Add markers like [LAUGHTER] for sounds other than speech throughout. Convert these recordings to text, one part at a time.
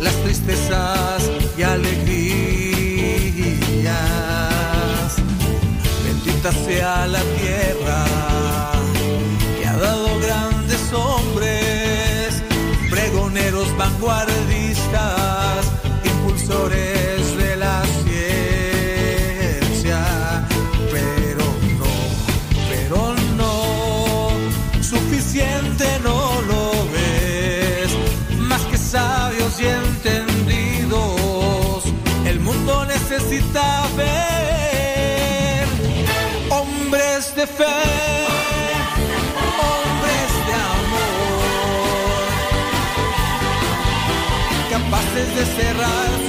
las tristezas y alegrías. Bendita sea la tierra capaces de cerrar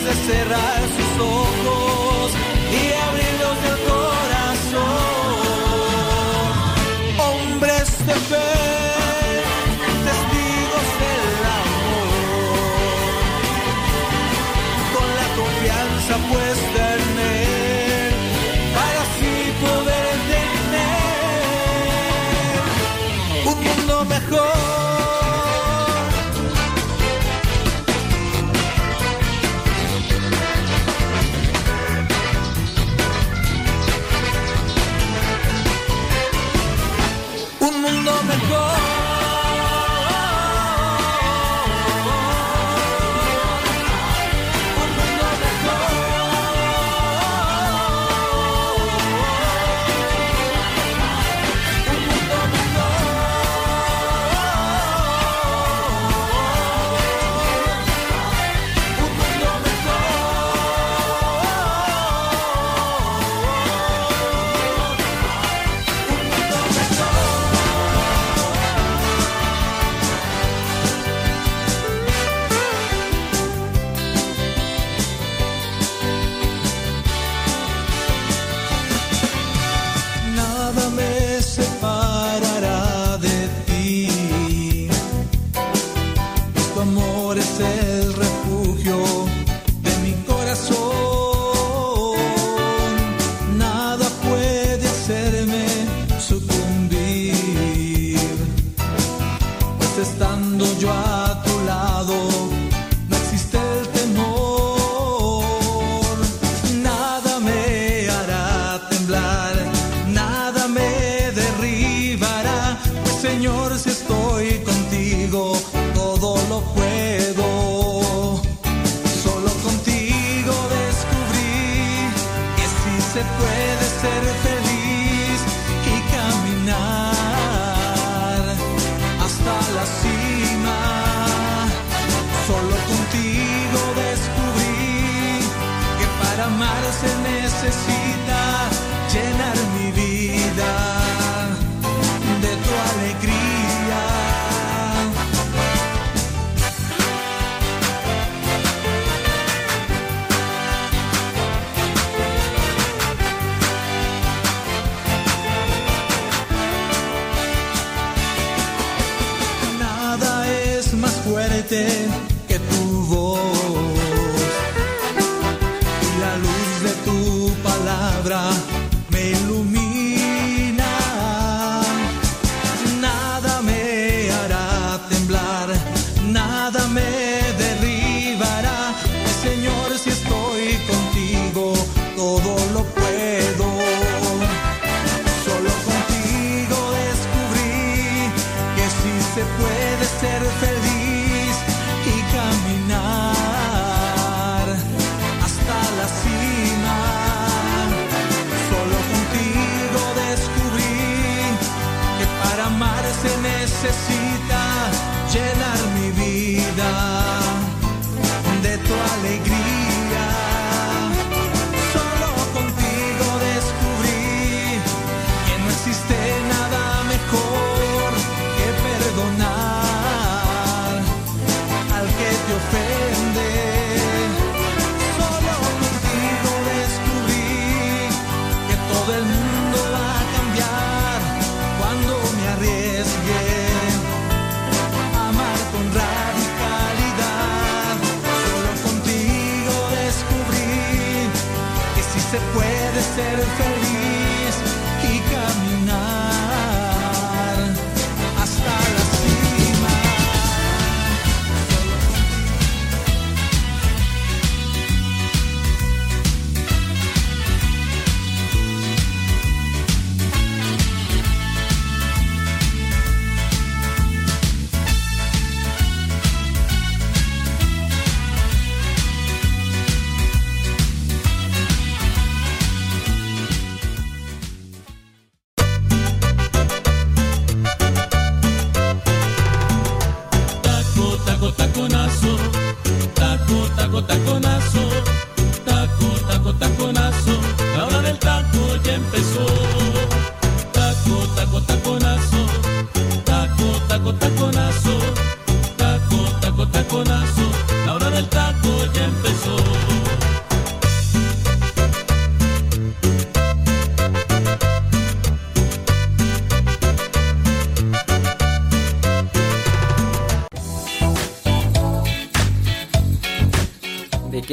de cerrar sus ojos y abrirlos del corazón. Hombres de fe, testigos del amor, con la confianza puesta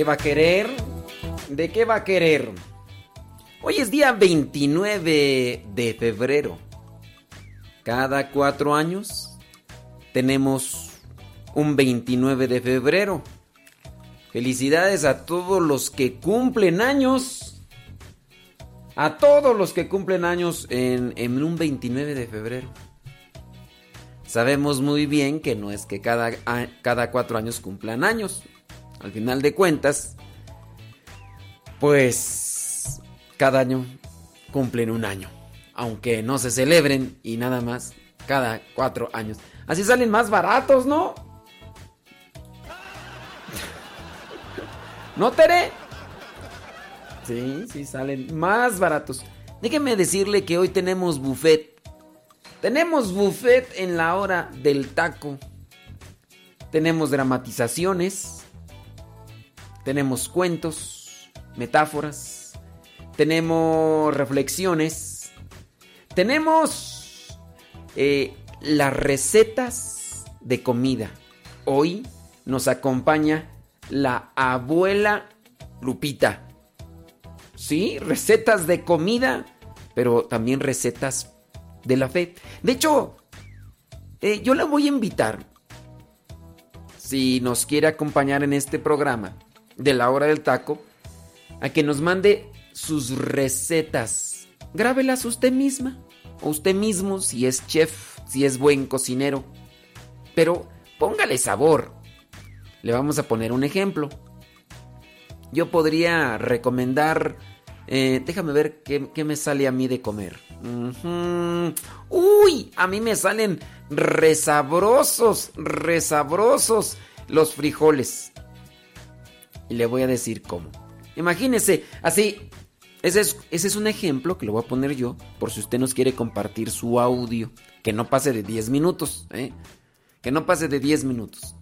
va a querer? ¿De qué va a querer? Hoy es día 29 de febrero. Cada cuatro años tenemos un 29 de febrero. Felicidades a todos los que cumplen años. A todos los que cumplen años en, en un 29 de febrero. Sabemos muy bien que no es que cada, cada cuatro años cumplan años. Al final de cuentas, pues cada año cumplen un año. Aunque no se celebren y nada más cada cuatro años. Así salen más baratos, ¿no? [LAUGHS] ¿No, Tere? Sí, sí, salen más baratos. Déjeme decirle que hoy tenemos buffet. Tenemos buffet en la hora del taco. Tenemos dramatizaciones tenemos cuentos, metáforas, tenemos reflexiones, tenemos eh, las recetas de comida. Hoy nos acompaña la abuela Lupita. Sí, recetas de comida, pero también recetas de la fe. De hecho, eh, yo la voy a invitar, si nos quiere acompañar en este programa, de la hora del taco a que nos mande sus recetas. Grábelas usted misma o usted mismo si es chef, si es buen cocinero. Pero póngale sabor. Le vamos a poner un ejemplo. Yo podría recomendar... Eh, déjame ver qué, me sale a mí de comer. Uy, a mí me salen resabrosos, resabrosos los frijoles. Y le voy a decir cómo. Imagínese, así. Ese es, ese es un ejemplo que lo voy a poner yo por si usted nos quiere compartir su audio. Que no pase de 10 minutos. ¿eh? Que no pase de 10 minutos.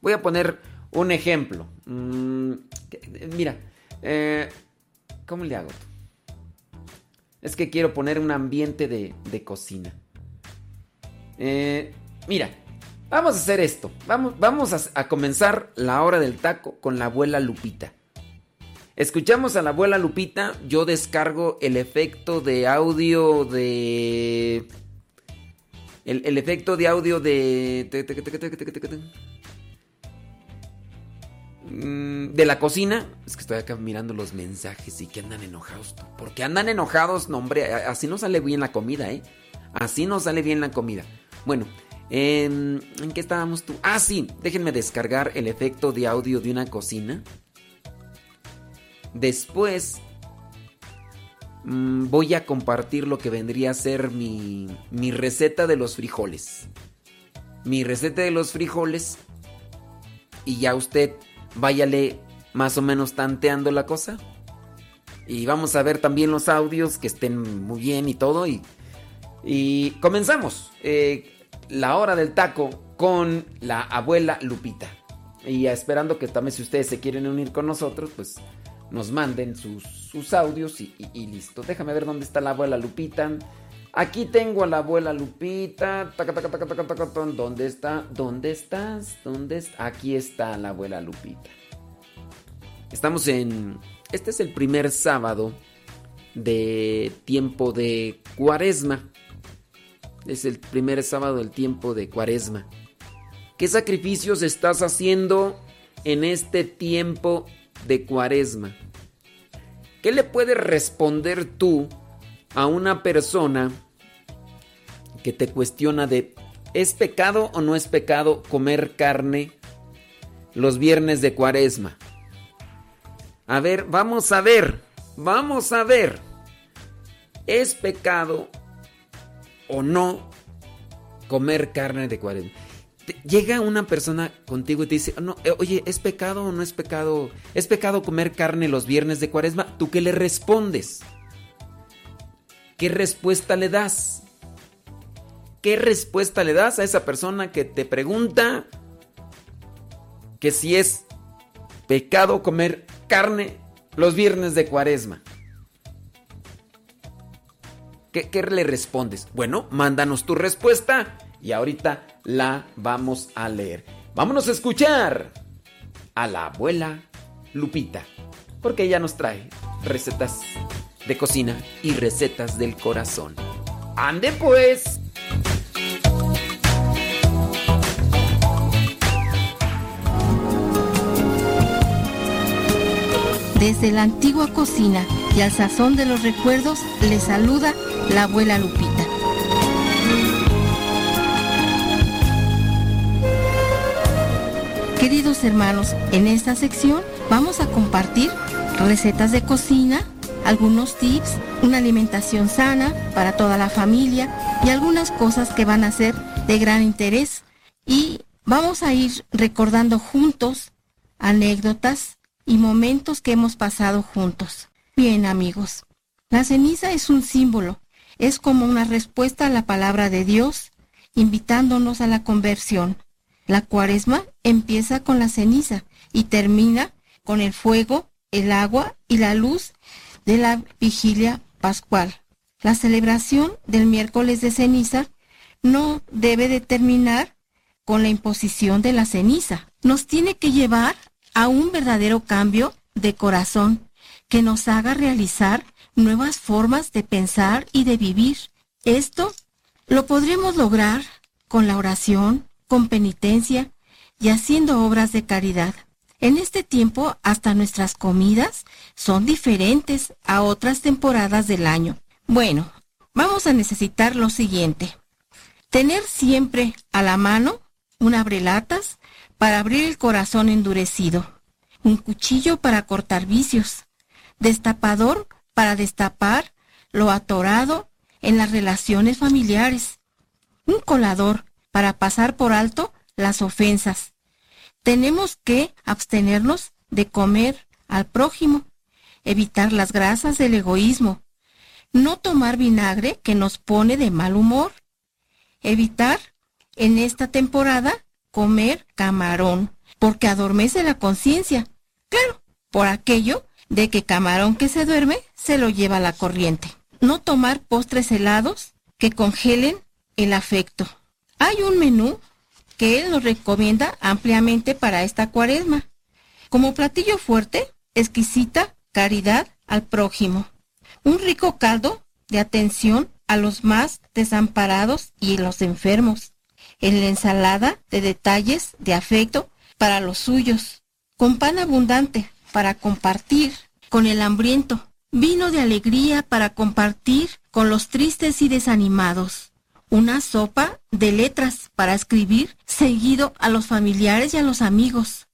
Voy a poner un ejemplo. Mm, mira, eh, ¿cómo le hago? Es que quiero poner un ambiente de, de cocina. Eh, mira, Vamos a hacer esto. Vamos, vamos a, comenzar la hora del taco con la abuela Lupita. Escuchamos a la abuela Lupita. Yo descargo el efecto de audio de. El, efecto de audio de. De la cocina. Es que estoy acá mirando los mensajes y que andan enojados. Porque andan enojados, no, hombre. Así no sale bien la comida, ¿eh? Así no sale bien la comida. Bueno, ¿En, qué estábamos tú? Ah, sí, déjenme descargar el efecto de audio de una cocina. Después mm, voy a compartir lo que vendría a ser mi, mi receta de los frijoles. Mi receta de los frijoles. Y ya usted váyale más o menos tanteando la cosa. Y vamos a ver también los audios que estén muy bien y todo. Y, y comenzamos eh, la hora del taco con la abuela Lupita. Y esperando que también si ustedes se quieren unir con nosotros, pues nos manden sus, audios y, listo. Déjame ver dónde está la abuela Lupita. Aquí tengo a la abuela Lupita. ¿Dónde está? ¿Dónde estás? ¿Dónde? Aquí está la abuela Lupita. Estamos en... Este es el primer sábado de tiempo de cuaresma. Es el primer sábado del tiempo de cuaresma. ¿Qué sacrificios estás haciendo en este tiempo de cuaresma? ¿Qué le puedes responder tú a una persona que te cuestiona de ¿es pecado o no es pecado comer carne los viernes de cuaresma? A ver, vamos a ver, vamos a ver. ¿Es pecado o no comer carne de cuaresma? llega una persona contigo y te dice, no, eh, oye, ¿es pecado o no es pecado? ¿Es pecado comer carne los viernes de cuaresma? ¿Tú qué le respondes? ¿Qué respuesta le das? ¿Qué respuesta le das a esa persona que te pregunta que si es pecado comer carne los viernes de cuaresma? ¿Qué, le respondes? Bueno, mándanos tu respuesta y ahorita la vamos a leer. Vámonos a escuchar a la abuela Lupita, porque ella nos trae recetas de cocina y recetas del corazón. ¡Ande pues! Desde la antigua cocina y al sazón de los recuerdos, le saluda la abuela Lupita. Queridos hermanos, en esta sección vamos a compartir recetas de cocina, algunos tips, una alimentación sana para toda la familia y algunas cosas que van a ser de gran interés. Y vamos a ir recordando juntos anécdotas y momentos que hemos pasado juntos. Bien amigos, la ceniza es un símbolo, es como una respuesta a la palabra de Dios, invitándonos a la conversión. La cuaresma empieza con la ceniza y termina con el fuego, el agua y la luz de la vigilia pascual. La celebración del miércoles de ceniza no debe de terminar con la imposición de la ceniza. Nos tiene que llevar a un verdadero cambio de corazón que nos haga realizar nuevas formas de pensar y de vivir. Esto lo podremos lograr con la oración, con penitencia y haciendo obras de caridad. En este tiempo hasta nuestras comidas son diferentes a otras temporadas del año. Bueno, vamos a necesitar lo siguiente. Tener siempre a la mano un abrelatas para abrir el corazón endurecido, un cuchillo para cortar vicios, destapador para destapar lo atorado en las relaciones familiares, un colador para pasar por alto las ofensas. Tenemos que abstenernos de comer al prójimo, evitar las grasas del egoísmo, no tomar vinagre que nos pone de mal humor, evitar en esta temporada comer camarón, porque adormece la conciencia. Claro, por aquello de que camarón que se duerme se lo lleva la corriente. No tomar postres helados que congelen el afecto. Hay un menú que él nos recomienda ampliamente para esta cuaresma. Como platillo fuerte, exquisita caridad al prójimo. Un rico caldo de atención a los más desamparados y los enfermos. En la ensalada de detalles de afecto para los suyos. Con pan abundante para compartir con el hambriento. Vino de alegría para compartir con los tristes y desanimados una sopa de letras para escribir seguido a los familiares y a los amigos.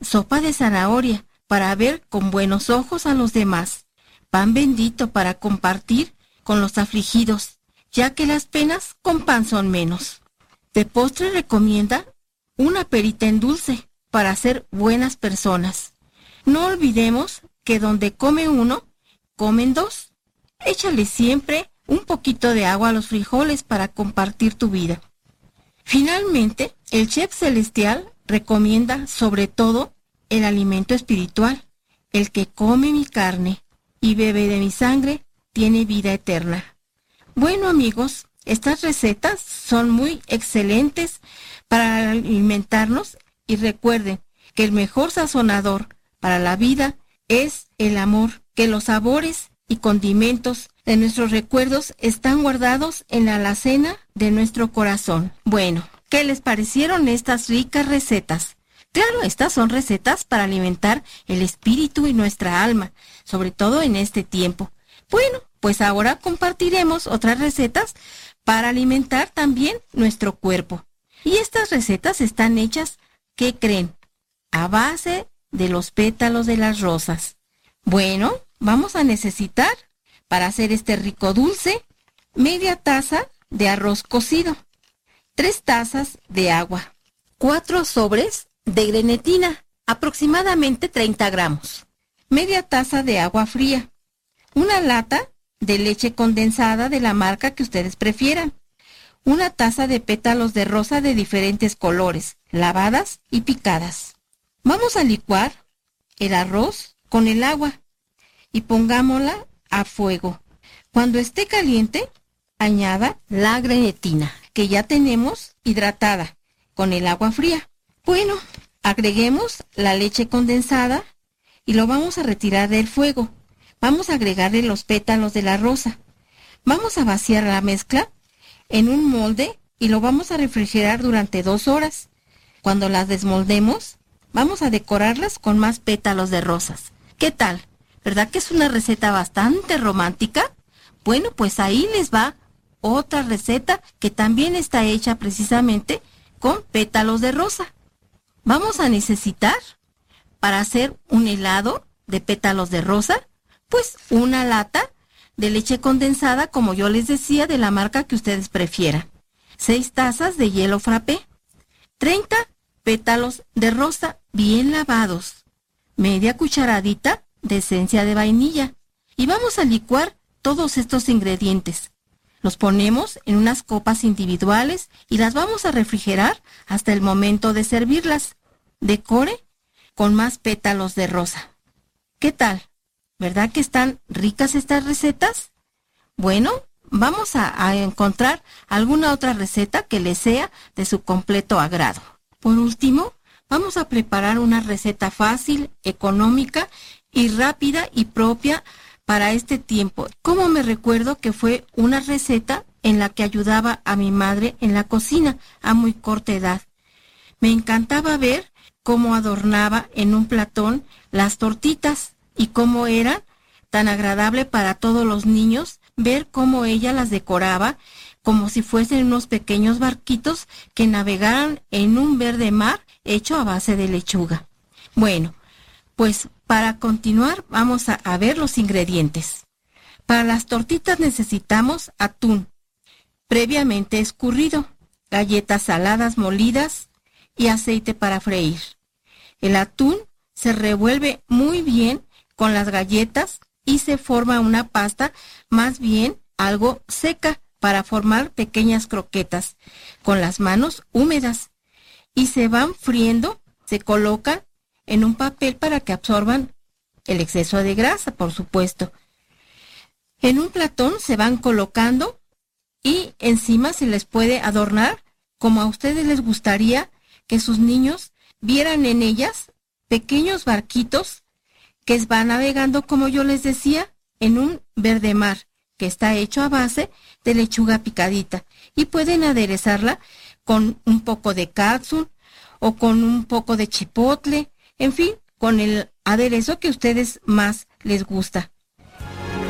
Sopa de zanahoria para ver con buenos ojos a los demás. Pan bendito para compartir con los afligidos, ya que las penas con pan son menos. De postre recomienda una perita en dulce para ser buenas personas. No olvidemos que donde come uno, comen dos. Échale siempre un poquito de agua a los frijoles para compartir tu vida. Finalmente, el chef celestial recomienda sobre todo el alimento espiritual. El que come mi carne y bebe de mi sangre tiene vida eterna. Bueno amigos, estas recetas son muy excelentes para alimentarnos y recuerden que el mejor sazonador para la vida es el amor, que los sabores y condimentos de nuestros recuerdos están guardados en la alacena de nuestro corazón. Bueno, ¿qué les parecieron estas ricas recetas? Claro, estas son recetas para alimentar el espíritu y nuestra alma, sobre todo en este tiempo. Bueno, pues ahora compartiremos otras recetas para alimentar también nuestro cuerpo. Y estas recetas están hechas, ¿qué creen? A base de los pétalos de las rosas. Bueno, vamos a necesitar para hacer este rico dulce media taza de arroz cocido, tres tazas de agua, cuatro sobres de grenetina, aproximadamente 30 gramos, media taza de agua fría, una lata de leche condensada de la marca que ustedes prefieran, una taza de pétalos de rosa de diferentes colores, lavadas y picadas. Vamos a licuar el arroz con el agua y pongámosla a fuego. Cuando esté caliente, añada la grenetina, que ya tenemos hidratada con el agua fría. Bueno, agreguemos la leche condensada y lo vamos a retirar del fuego. Vamos a agregarle los pétalos de la rosa. Vamos a vaciar la mezcla en un molde y lo vamos a refrigerar durante dos horas. Cuando las desmoldemos, vamos a decorarlas con más pétalos de rosas. ¿Qué tal? ¿Verdad que es una receta bastante romántica? Bueno, pues ahí les va otra receta que también está hecha precisamente con pétalos de rosa. Vamos a necesitar para hacer un helado de pétalos de rosa, pues una lata de leche condensada, como yo les decía, de la marca que ustedes prefieran. Seis tazas de hielo frappé. 30 pétalos de rosa bien lavados. Media cucharadita de esencia de vainilla. Y vamos a licuar todos estos ingredientes. Los ponemos en unas copas individuales y las vamos a refrigerar hasta el momento de servirlas. Decore con más pétalos de rosa. ¿Qué tal? ¿Verdad que están ricas estas recetas? Bueno, vamos a, encontrar alguna otra receta que les sea de su completo agrado. Por último, vamos a preparar una receta fácil, económica y rápida y propia para este tiempo. Como me recuerdo que fue una receta en la que ayudaba a mi madre en la cocina a muy corta edad. Me encantaba ver cómo adornaba en un platón las tortitas y cómo era tan agradable para todos los niños ver cómo ella las decoraba como si fuesen unos pequeños barquitos que navegaran en un verde mar hecho a base de lechuga. Bueno, pues para continuar vamos a, a ver los ingredientes. Para las tortitas necesitamos atún, previamente escurrido, galletas saladas molidas y aceite para freír. El atún se revuelve muy bien con las galletas y se forma una pasta más bien algo seca para formar pequeñas croquetas con las manos húmedas y se van friendo, se colocan en un papel para que absorban el exceso de grasa, por supuesto. En un platón se van colocando y encima se les puede adornar como a ustedes les gustaría que sus niños vieran en ellas pequeños barquitos que va navegando, como yo les decía, en un verde mar que está hecho a base de lechuga picadita y pueden aderezarla con un poco de katsu o con un poco de chipotle, en fin, con el aderezo que ustedes más les gusta.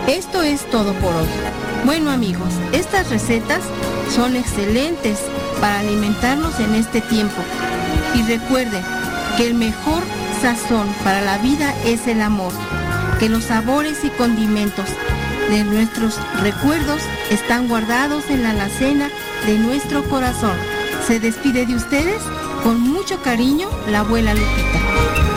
Esto es todo por hoy. Bueno amigos, estas recetas son excelentes para alimentarnos en este tiempo. Y recuerden que el mejor sazón para la vida es el amor, que los sabores y condimentos de nuestros recuerdos están guardados en la alacena de nuestro corazón. Se despide de ustedes Con mucho cariño, la abuela Lupita.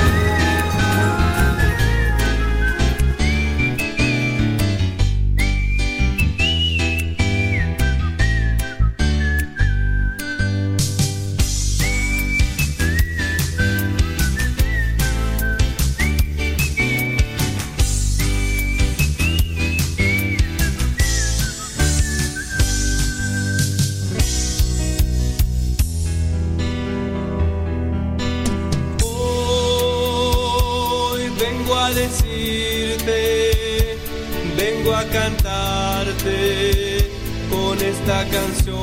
cantarte con esta canción.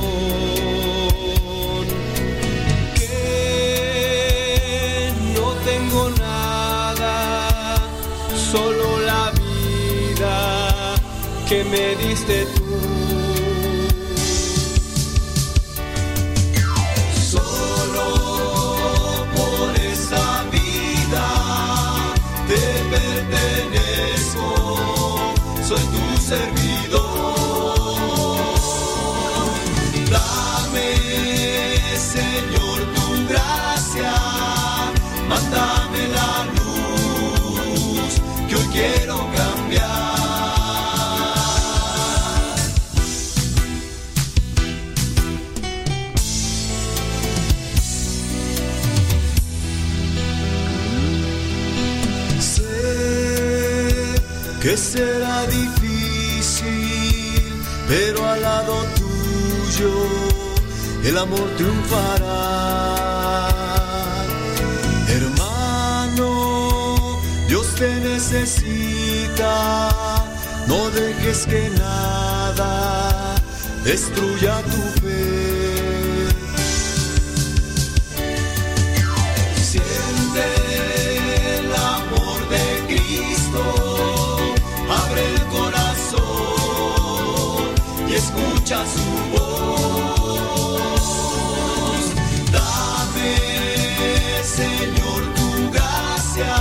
Que no tengo nada, solo la vida que me diste tú. quiero cambiar. Sé que será difícil, pero al lado tuyo el amor triunfará necesita. No dejes que nada destruya tu fe. Siente el amor de Cristo, abre el corazón y escucha su voz. Dame, Señor, tu gracia.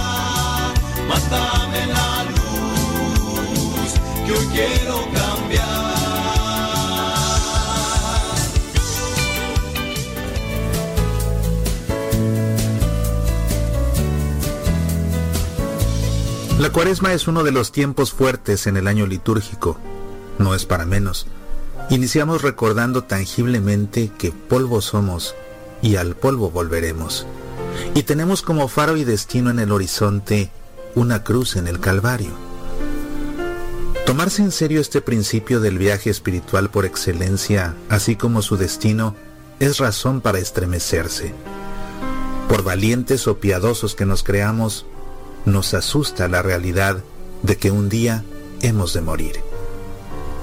Matar es uno de los tiempos fuertes en el año litúrgico, no es para menos. Iniciamos recordando tangiblemente que polvo somos y al polvo volveremos. Y tenemos como faro y destino en el horizonte una cruz en el Calvario. Tomarse en serio este principio del viaje espiritual por excelencia, así como su destino, es razón para estremecerse. Por valientes o piadosos que nos creamos, nos asusta la realidad de que un día hemos de morir.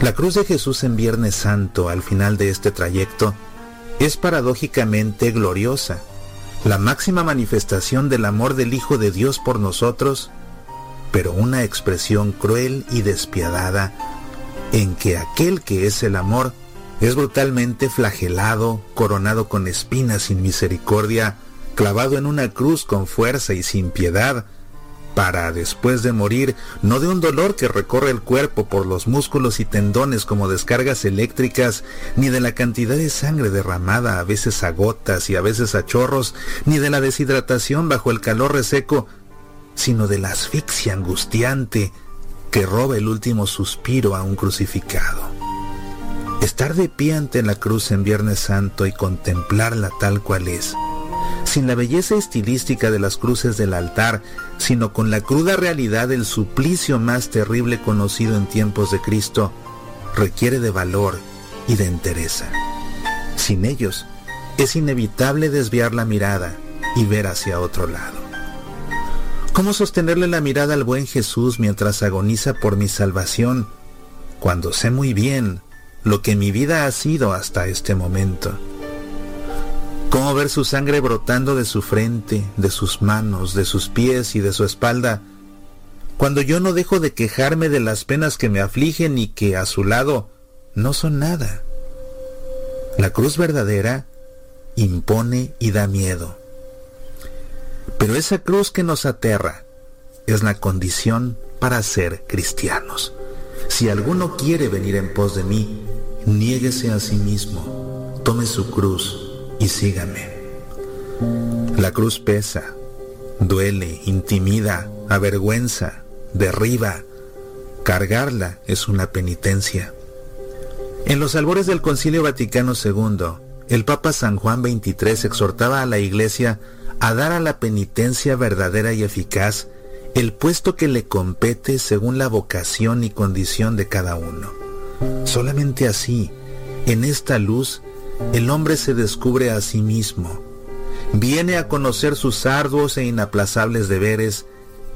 La cruz de Jesús en Viernes Santo al final de este trayecto es paradójicamente gloriosa, la máxima manifestación del amor del Hijo de Dios por nosotros, pero una expresión cruel y despiadada en que aquel que es el amor es brutalmente flagelado, coronado con espinas sin misericordia, clavado en una cruz con fuerza y sin piedad, para después de morir, no de un dolor que recorre el cuerpo por los músculos y tendones como descargas eléctricas, ni de la cantidad de sangre derramada a veces a gotas y a veces a chorros, ni de la deshidratación bajo el calor reseco, sino de la asfixia angustiante que roba el último suspiro a un crucificado. Estar de pie ante la cruz en Viernes Santo y contemplarla tal cual es, sin la belleza estilística de las cruces del altar, sino con la cruda realidad del suplicio más terrible conocido en tiempos de Cristo, requiere de valor y de entereza. Sin ellos, es inevitable desviar la mirada y ver hacia otro lado. ¿Cómo sostenerle la mirada al buen Jesús mientras agoniza por mi salvación, cuando sé muy bien lo que mi vida ha sido hasta este momento? cómo ver su sangre brotando de su frente, de sus manos, de sus pies y de su espalda, cuando yo no dejo de quejarme de las penas que me afligen y que a su lado no son nada. La cruz verdadera impone y da miedo. Pero esa cruz que nos aterra es la condición para ser cristianos. Si alguno quiere venir en pos de mí, niéguese a sí mismo, tome su cruz y sígame. La cruz pesa, duele, intimida, avergüenza, derriba. Cargarla es una penitencia. En los albores del Concilio Vaticano II, el Papa San Juan XXIII exhortaba a la Iglesia a dar a la penitencia verdadera y eficaz el puesto que le compete según la vocación y condición de cada uno. Solamente así, en esta luz, el hombre se descubre a sí mismo, viene a conocer sus arduos e inaplazables deberes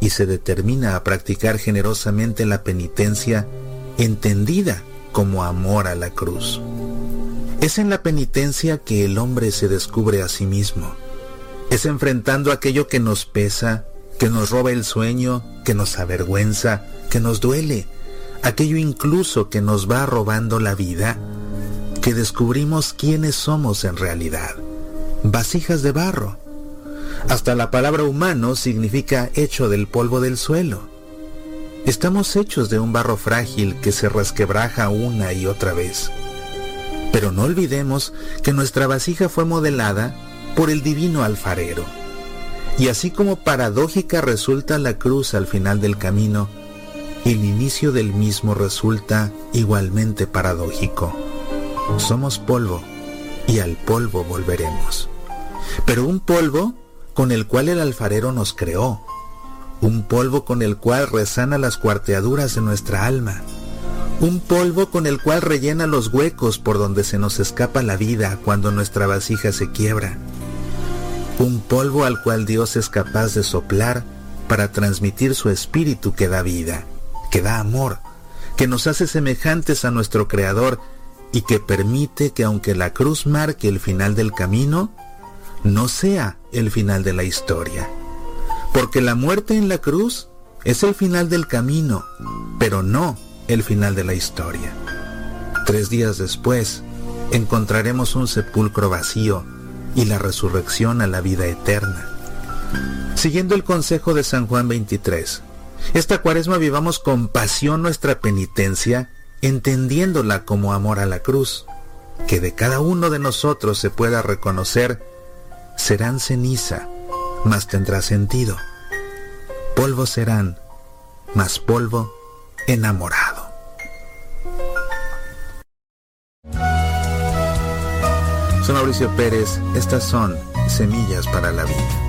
y se determina a practicar generosamente la penitencia entendida como amor a la cruz. Es en la penitencia que el hombre se descubre a sí mismo. Es enfrentando aquello que nos pesa, que nos roba el sueño, que nos avergüenza, que nos duele, aquello incluso que nos va robando la vida, que descubrimos quiénes somos en realidad, vasijas de barro. Hasta la palabra humano significa hecho del polvo del suelo. Estamos hechos de un barro frágil que se resquebraja una y otra vez. Pero no olvidemos que nuestra vasija fue modelada por el divino alfarero y así como paradójica resulta la cruz al final del camino, el inicio del mismo resulta igualmente paradójico. Somos polvo y al polvo volveremos. Pero un polvo con el cual el alfarero nos creó, un polvo con el cual resana las cuarteaduras de nuestra alma, un polvo con el cual rellena los huecos por donde se nos escapa la vida cuando nuestra vasija se quiebra un polvo al cual Dios es capaz de soplar para transmitir su espíritu que da vida, que da amor, que nos hace semejantes a nuestro Creador y que permite que aunque la cruz marque el final del camino, no sea el final de la historia. Porque la muerte en la cruz es el final del camino, pero no el final de la historia. Tres días después, encontraremos un sepulcro vacío y la resurrección a la vida eterna. Siguiendo el consejo de San Juan 23, esta cuaresma vivamos con pasión nuestra penitencia, entendiéndola como amor a la cruz, que de cada uno de nosotros se pueda reconocer, serán ceniza, mas tendrá sentido. Polvo serán, mas polvo enamorado. Soy Mauricio Pérez, estas son Semillas para la Vida.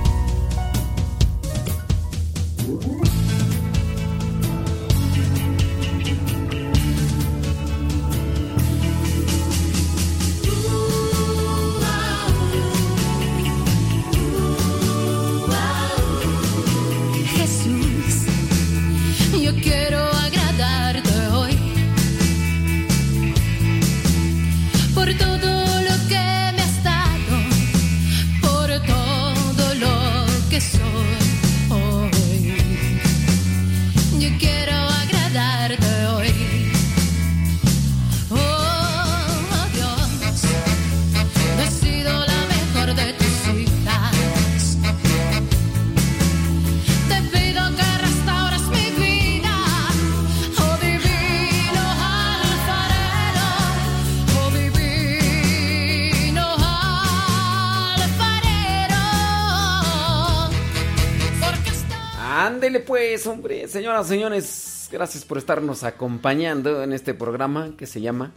Hombre. Señoras, señores, gracias por estarnos acompañando en este programa que se llama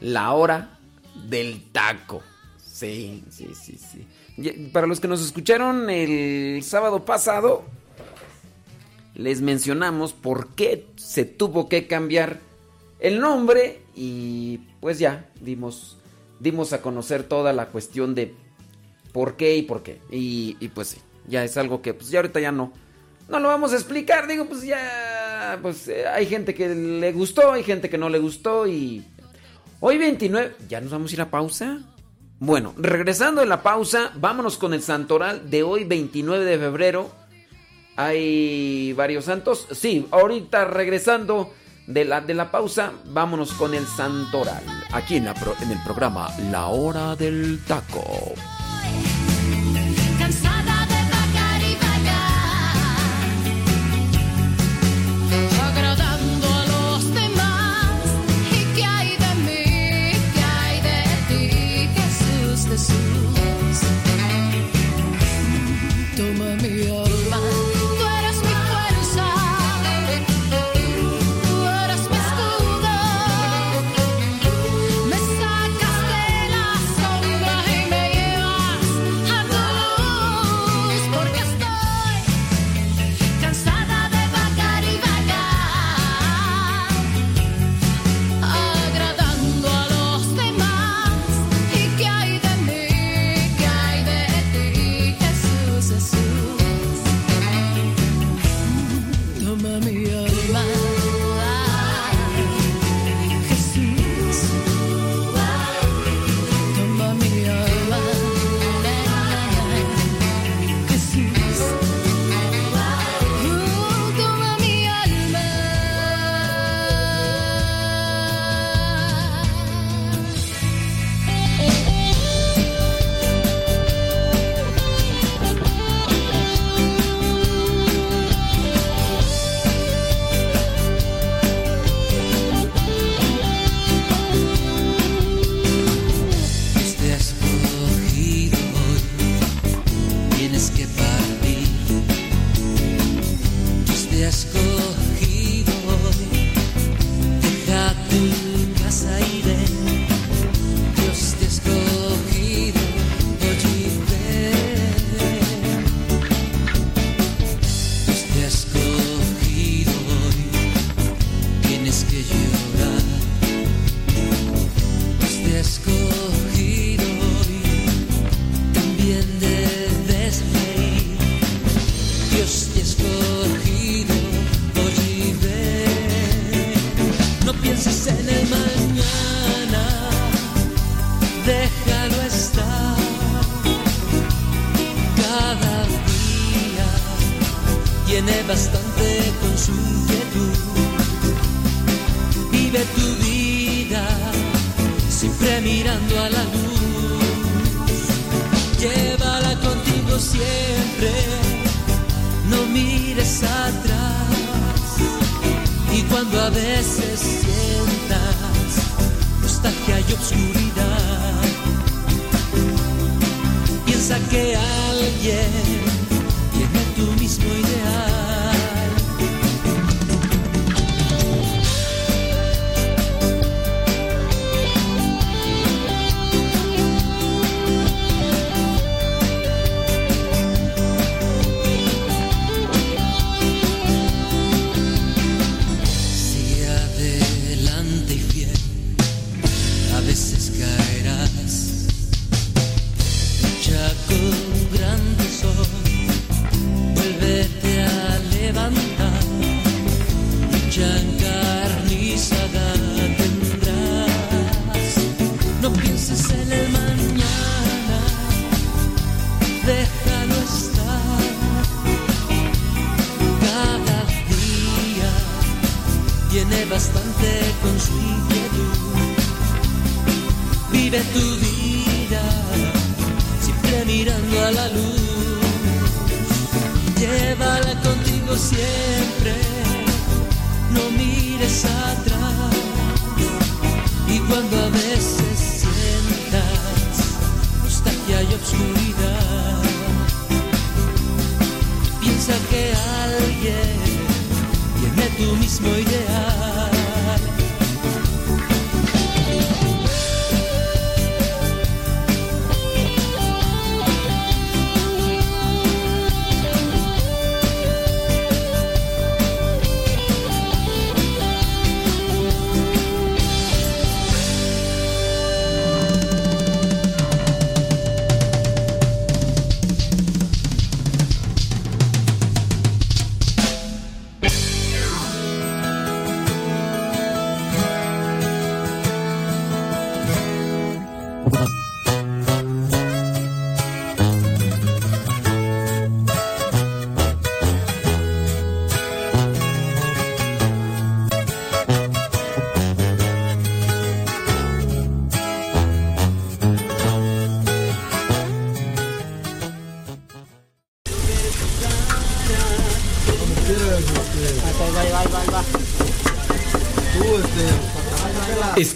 La Hora del Taco. Sí, sí, sí, sí. Para los que nos escucharon el sábado pasado, les mencionamos por qué se tuvo que cambiar el nombre y pues ya dimos, dimos a conocer toda la cuestión de por qué y por qué. Y, y pues sí, ya es algo que pues ya ahorita ya no no lo vamos a explicar. Digo, pues ya, pues eh, hay gente que le gustó, hay gente que no le gustó y... Hoy 29, ¿ya nos vamos a ir a pausa? Bueno, regresando de la pausa, vámonos con el santoral de hoy 29 de febrero. Hay varios santos. Sí, ahorita regresando de la, de la pausa, vámonos con el santoral. Aquí en, en el programa La Hora del Taco.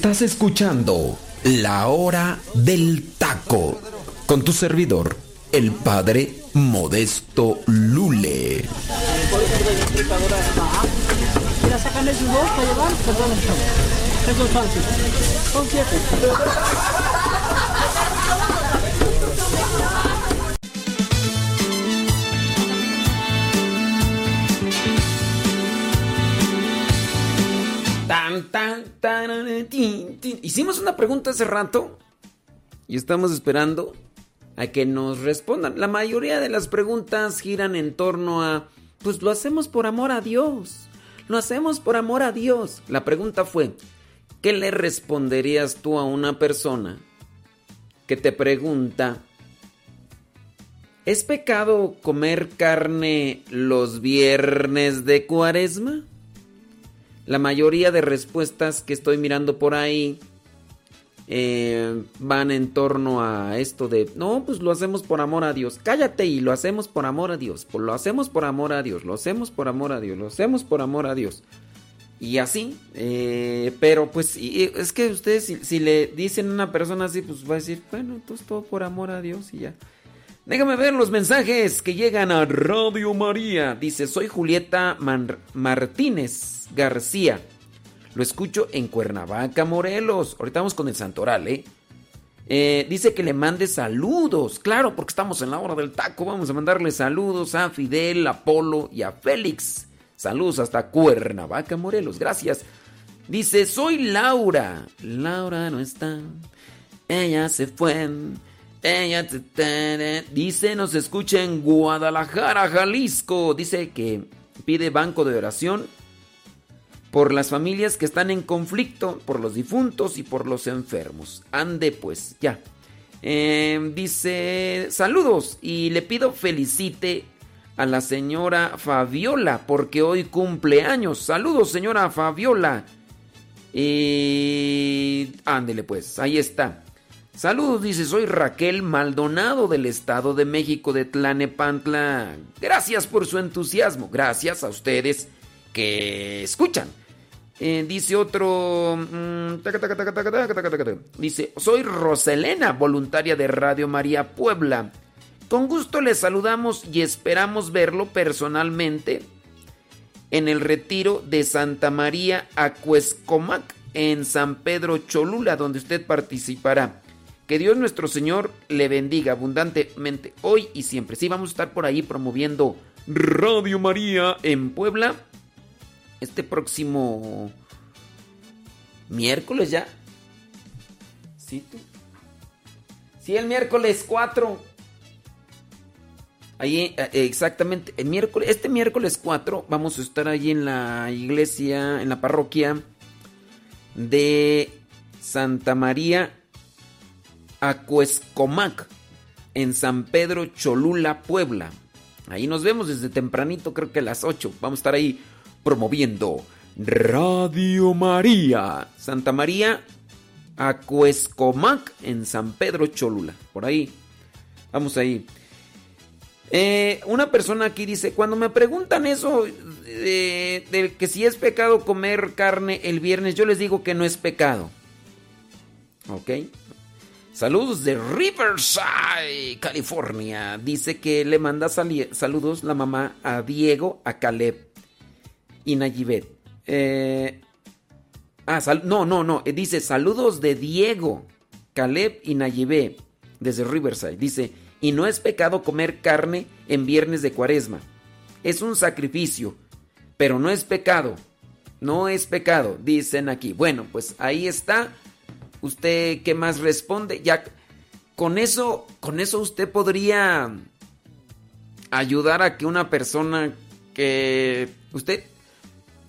Estás escuchando La Hora del Taco con tu servidor, el Padre Modesto Lule. Hicimos una pregunta hace rato y estamos esperando a que nos respondan. La mayoría de las preguntas giran en torno a, pues lo hacemos por amor a Dios. Lo hacemos por amor a Dios. La pregunta fue, ¿qué le responderías tú a una persona que te pregunta, ¿es pecado comer carne los viernes de cuaresma? La mayoría de respuestas que estoy mirando por ahí eh, van en torno a esto de, no, pues lo hacemos por amor a Dios. Cállate y lo hacemos por amor a Dios. Pues lo hacemos por amor a Dios, lo hacemos por amor a Dios, lo hacemos por amor a Dios. Y así, eh, pero pues es que ustedes si, le dicen a una persona así, pues va a decir, bueno, entonces todo por amor a Dios y ya. Déjame ver los mensajes que llegan a Radio María. Dice, soy Julieta Martínez García. Lo escucho en Cuernavaca, Morelos. Ahorita vamos con el Santoral, ¿eh? ¿eh? Dice que le mande saludos. Claro, porque estamos en la hora del taco. Vamos a mandarle saludos a Fidel, a Polo y a Félix. Saludos hasta Cuernavaca, Morelos. Gracias. Dice, soy Laura. Laura no está. Ella se fue. Ella dice, nos escucha en Guadalajara, Jalisco. Dice que pide banco de oración por las familias que están en conflicto, por los difuntos y por los enfermos. Ande pues, ya. Em, dice, saludos y le pido felicite a la señora Fabiola porque hoy cumple años. Saludos, señora Fabiola. Y ándele pues, ahí está. Saludos, dice, soy Raquel Maldonado del Estado de México de Tlanepantla. Gracias por su entusiasmo, gracias a ustedes que escuchan. Dice otro... dice, soy Roselena, voluntaria de Radio María Puebla. Con gusto les saludamos y esperamos verlo personalmente en el retiro de Santa María Acuescomac en San Pedro Cholula, donde usted participará. Que Dios nuestro Señor le bendiga abundantemente hoy y siempre. Sí, vamos a estar por ahí promoviendo Radio María en Puebla. Este próximo miércoles ya. Sí, tú. Sí, el miércoles 4. Ahí, eh, exactamente, el miércoles, este miércoles 4 vamos a estar ahí en la iglesia, en la parroquia de Santa María Acuescomac, en San Pedro Cholula, Puebla. Ahí nos vemos desde tempranito, creo que a las 8. Vamos a estar ahí promoviendo Radio María. Santa María Acuescomac en San Pedro Cholula. Por ahí. Vamos ahí. Eh, una persona aquí dice, cuando me preguntan eso de, que si es pecado comer carne el viernes, yo les digo que no es pecado. ¿Ok? Saludos de Riverside, California. Dice que le manda saludos la mamá a Diego, a Caleb y Nayibet. Eh, ah, no, no, no. Eh, dice saludos de Diego, Caleb y Nayibet desde Riverside. Dice, y no es pecado comer carne en viernes de cuaresma. Es un sacrificio, pero no es pecado. No es pecado, dicen aquí. Bueno, pues ahí está ¿Usted qué más responde? Ya con eso, con eso usted podría ayudar a que una persona que usted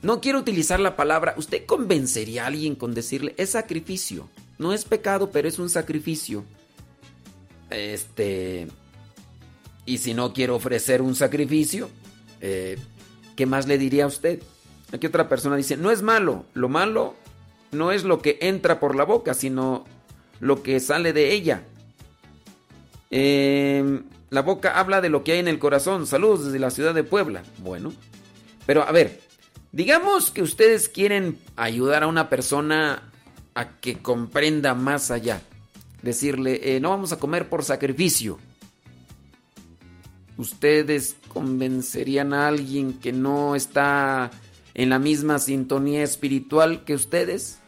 no quiere utilizar la palabra, usted convencería a alguien con decirle es sacrificio. No es pecado, pero es un sacrificio. Este y si no quiere ofrecer un sacrificio, eh, ¿qué más le diría a usted? Aquí otra persona dice, no es malo, lo malo no es lo que entra por la boca, sino lo que sale de ella. Em, la boca habla de lo que hay en el corazón. Saludos desde la ciudad de Puebla. Bueno, pero a ver, digamos que ustedes quieren ayudar a una persona a que comprenda más allá. Decirle, eh, no vamos a comer por sacrificio. ¿Ustedes convencerían a alguien que no está en la misma sintonía espiritual que ustedes?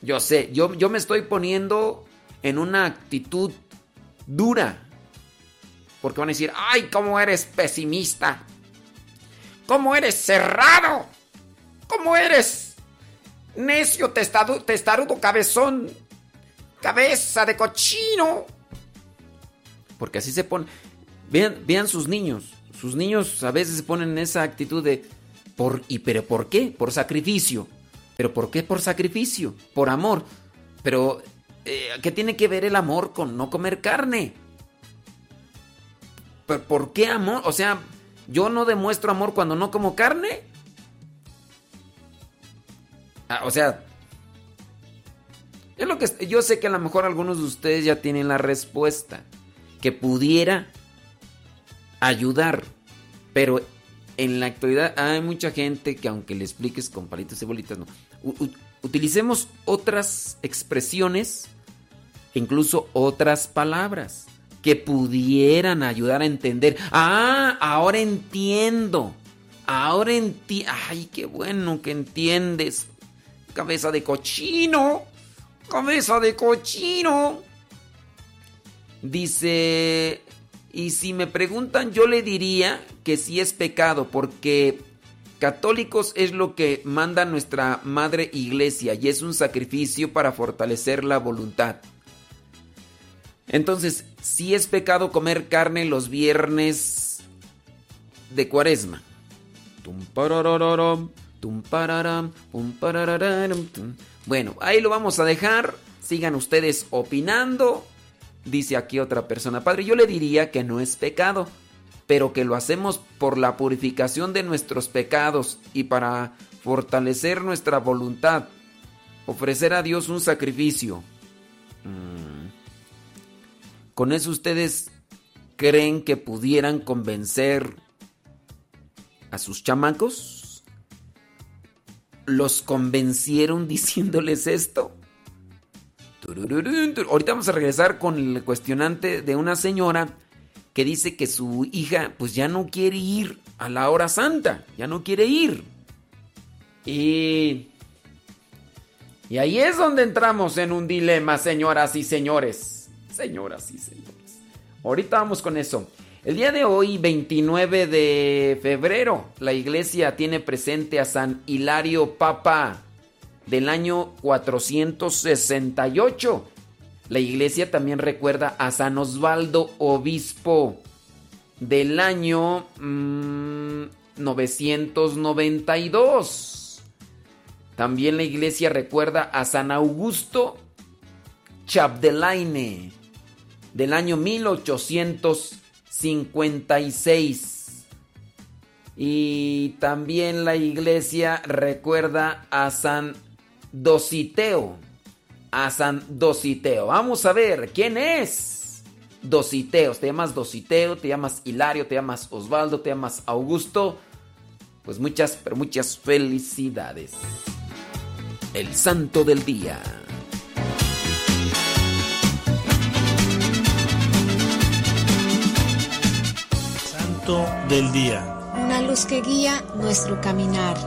Yo sé, yo, yo me estoy poniendo en una actitud dura. Porque van a decir, ay, cómo eres pesimista. ¿Cómo eres cerrado? ¿Cómo eres necio, testarudo, testarudo cabezón? Cabeza de cochino. Porque así se pone. Vean, sus niños. Sus niños a veces se ponen en esa actitud de... Por, ¿Y pero por qué? Por sacrificio. ¿Pero por qué por sacrificio? Por amor. Pero, eh, ¿qué tiene que ver el amor con no comer carne? ¿Por, qué amor? O sea, ¿yo no demuestro amor cuando no como carne? Ah, o sea, es lo que yo sé que a lo mejor algunos de ustedes ya tienen la respuesta que pudiera ayudar, pero en la actualidad hay mucha gente que aunque le expliques con palitos y bolitas no utilicemos otras expresiones, incluso otras palabras, que pudieran ayudar a entender. Ah, ahora entiendo. Ahora entiendo. Ay, qué bueno que entiendes. Cabeza de cochino. Cabeza de cochino. Dice, y si me preguntan, yo le diría que sí es pecado, porque católicos es lo que manda nuestra madre iglesia y es un sacrificio para fortalecer la voluntad. Entonces, sí es pecado comer carne los viernes de cuaresma. Bueno, ahí lo vamos a dejar. Sigan ustedes opinando. Dice aquí otra persona, Padre, yo le diría que no es pecado, pero que lo hacemos por la purificación de nuestros pecados y para fortalecer nuestra voluntad, ofrecer a Dios un sacrificio. Mm. ¿Con eso ustedes creen que pudieran convencer a sus chamacos? ¿Los convencieron [LAUGHS] diciéndoles esto? Ahorita vamos a regresar con el cuestionante de una señora que dice que su hija pues ya no quiere ir a la hora santa, ya no quiere ir. Y... Y ahí es donde entramos en un dilema, señoras y señores. Señoras y señores. Ahorita vamos con eso. El día de hoy, 29 de febrero, la iglesia tiene presente a San Hilario Papa del año 468. La iglesia también recuerda a San Osvaldo Obispo del año 992. Mm, también la iglesia recuerda a San Augusto Chapdelaine del año 1856. Y también la iglesia recuerda a San Dositeo. A San Dositeo. Vamos a ver, ¿quién es? Dositeo. Te llamas Dositeo, te llamas Hilario, te llamas Osvaldo, te llamas Augusto. Pues muchas, pero muchas felicidades. El santo del día. Santo del día. Una luz que guía nuestro caminar.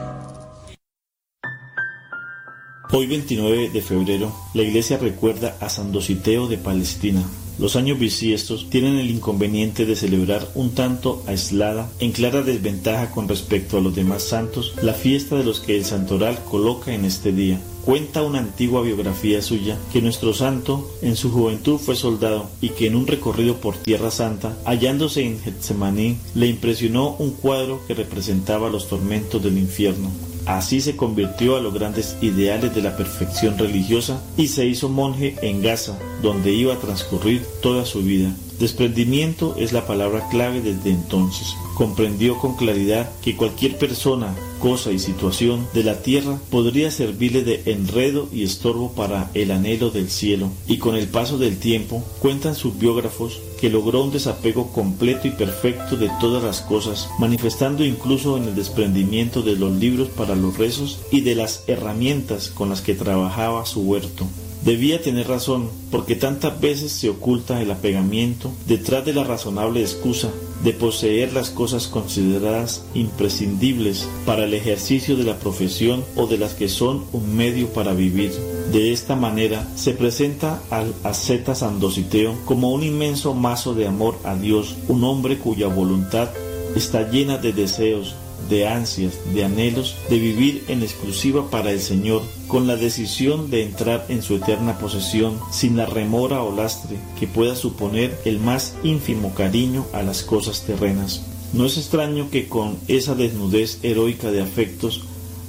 Hoy 29 de febrero, la iglesia recuerda a San Dositeo de Palestina. Los años bisiestos tienen el inconveniente de celebrar un tanto aislada, en clara desventaja con respecto a los demás santos, la fiesta de los que el santoral coloca en este día. Cuenta una antigua biografía suya que nuestro santo en su juventud fue soldado y que en un recorrido por Tierra Santa, hallándose en Getsemaní, le impresionó un cuadro que representaba los tormentos del infierno. Así se convirtió a los grandes ideales de la perfección religiosa y se hizo monje en Gaza, donde iba a transcurrir toda su vida. Desprendimiento es la palabra clave desde entonces. Comprendió con claridad que cualquier persona, cosa y situación de la tierra podría servirle de enredo y estorbo para el anhelo del cielo. Y con el paso del tiempo, cuentan sus biógrafos que logró un desapego completo y perfecto de todas las cosas, manifestando incluso en el desprendimiento de los libros para los rezos y de las herramientas con las que trabajaba su huerto. Debía tener razón, porque tantas veces se oculta el apegamiento detrás de la razonable excusa de poseer las cosas consideradas imprescindibles para el ejercicio de la profesión o de las que son un medio para vivir. De esta manera se presenta al asceta Sandositeo como un inmenso mazo de amor a Dios, un hombre cuya voluntad está llena de deseos, de ansias, de anhelos, de vivir en exclusiva para el Señor, con la decisión de entrar en su eterna posesión, sin la remora o lastre que pueda suponer el más ínfimo cariño a las cosas terrenas. No es extraño que con esa desnudez heroica de afectos,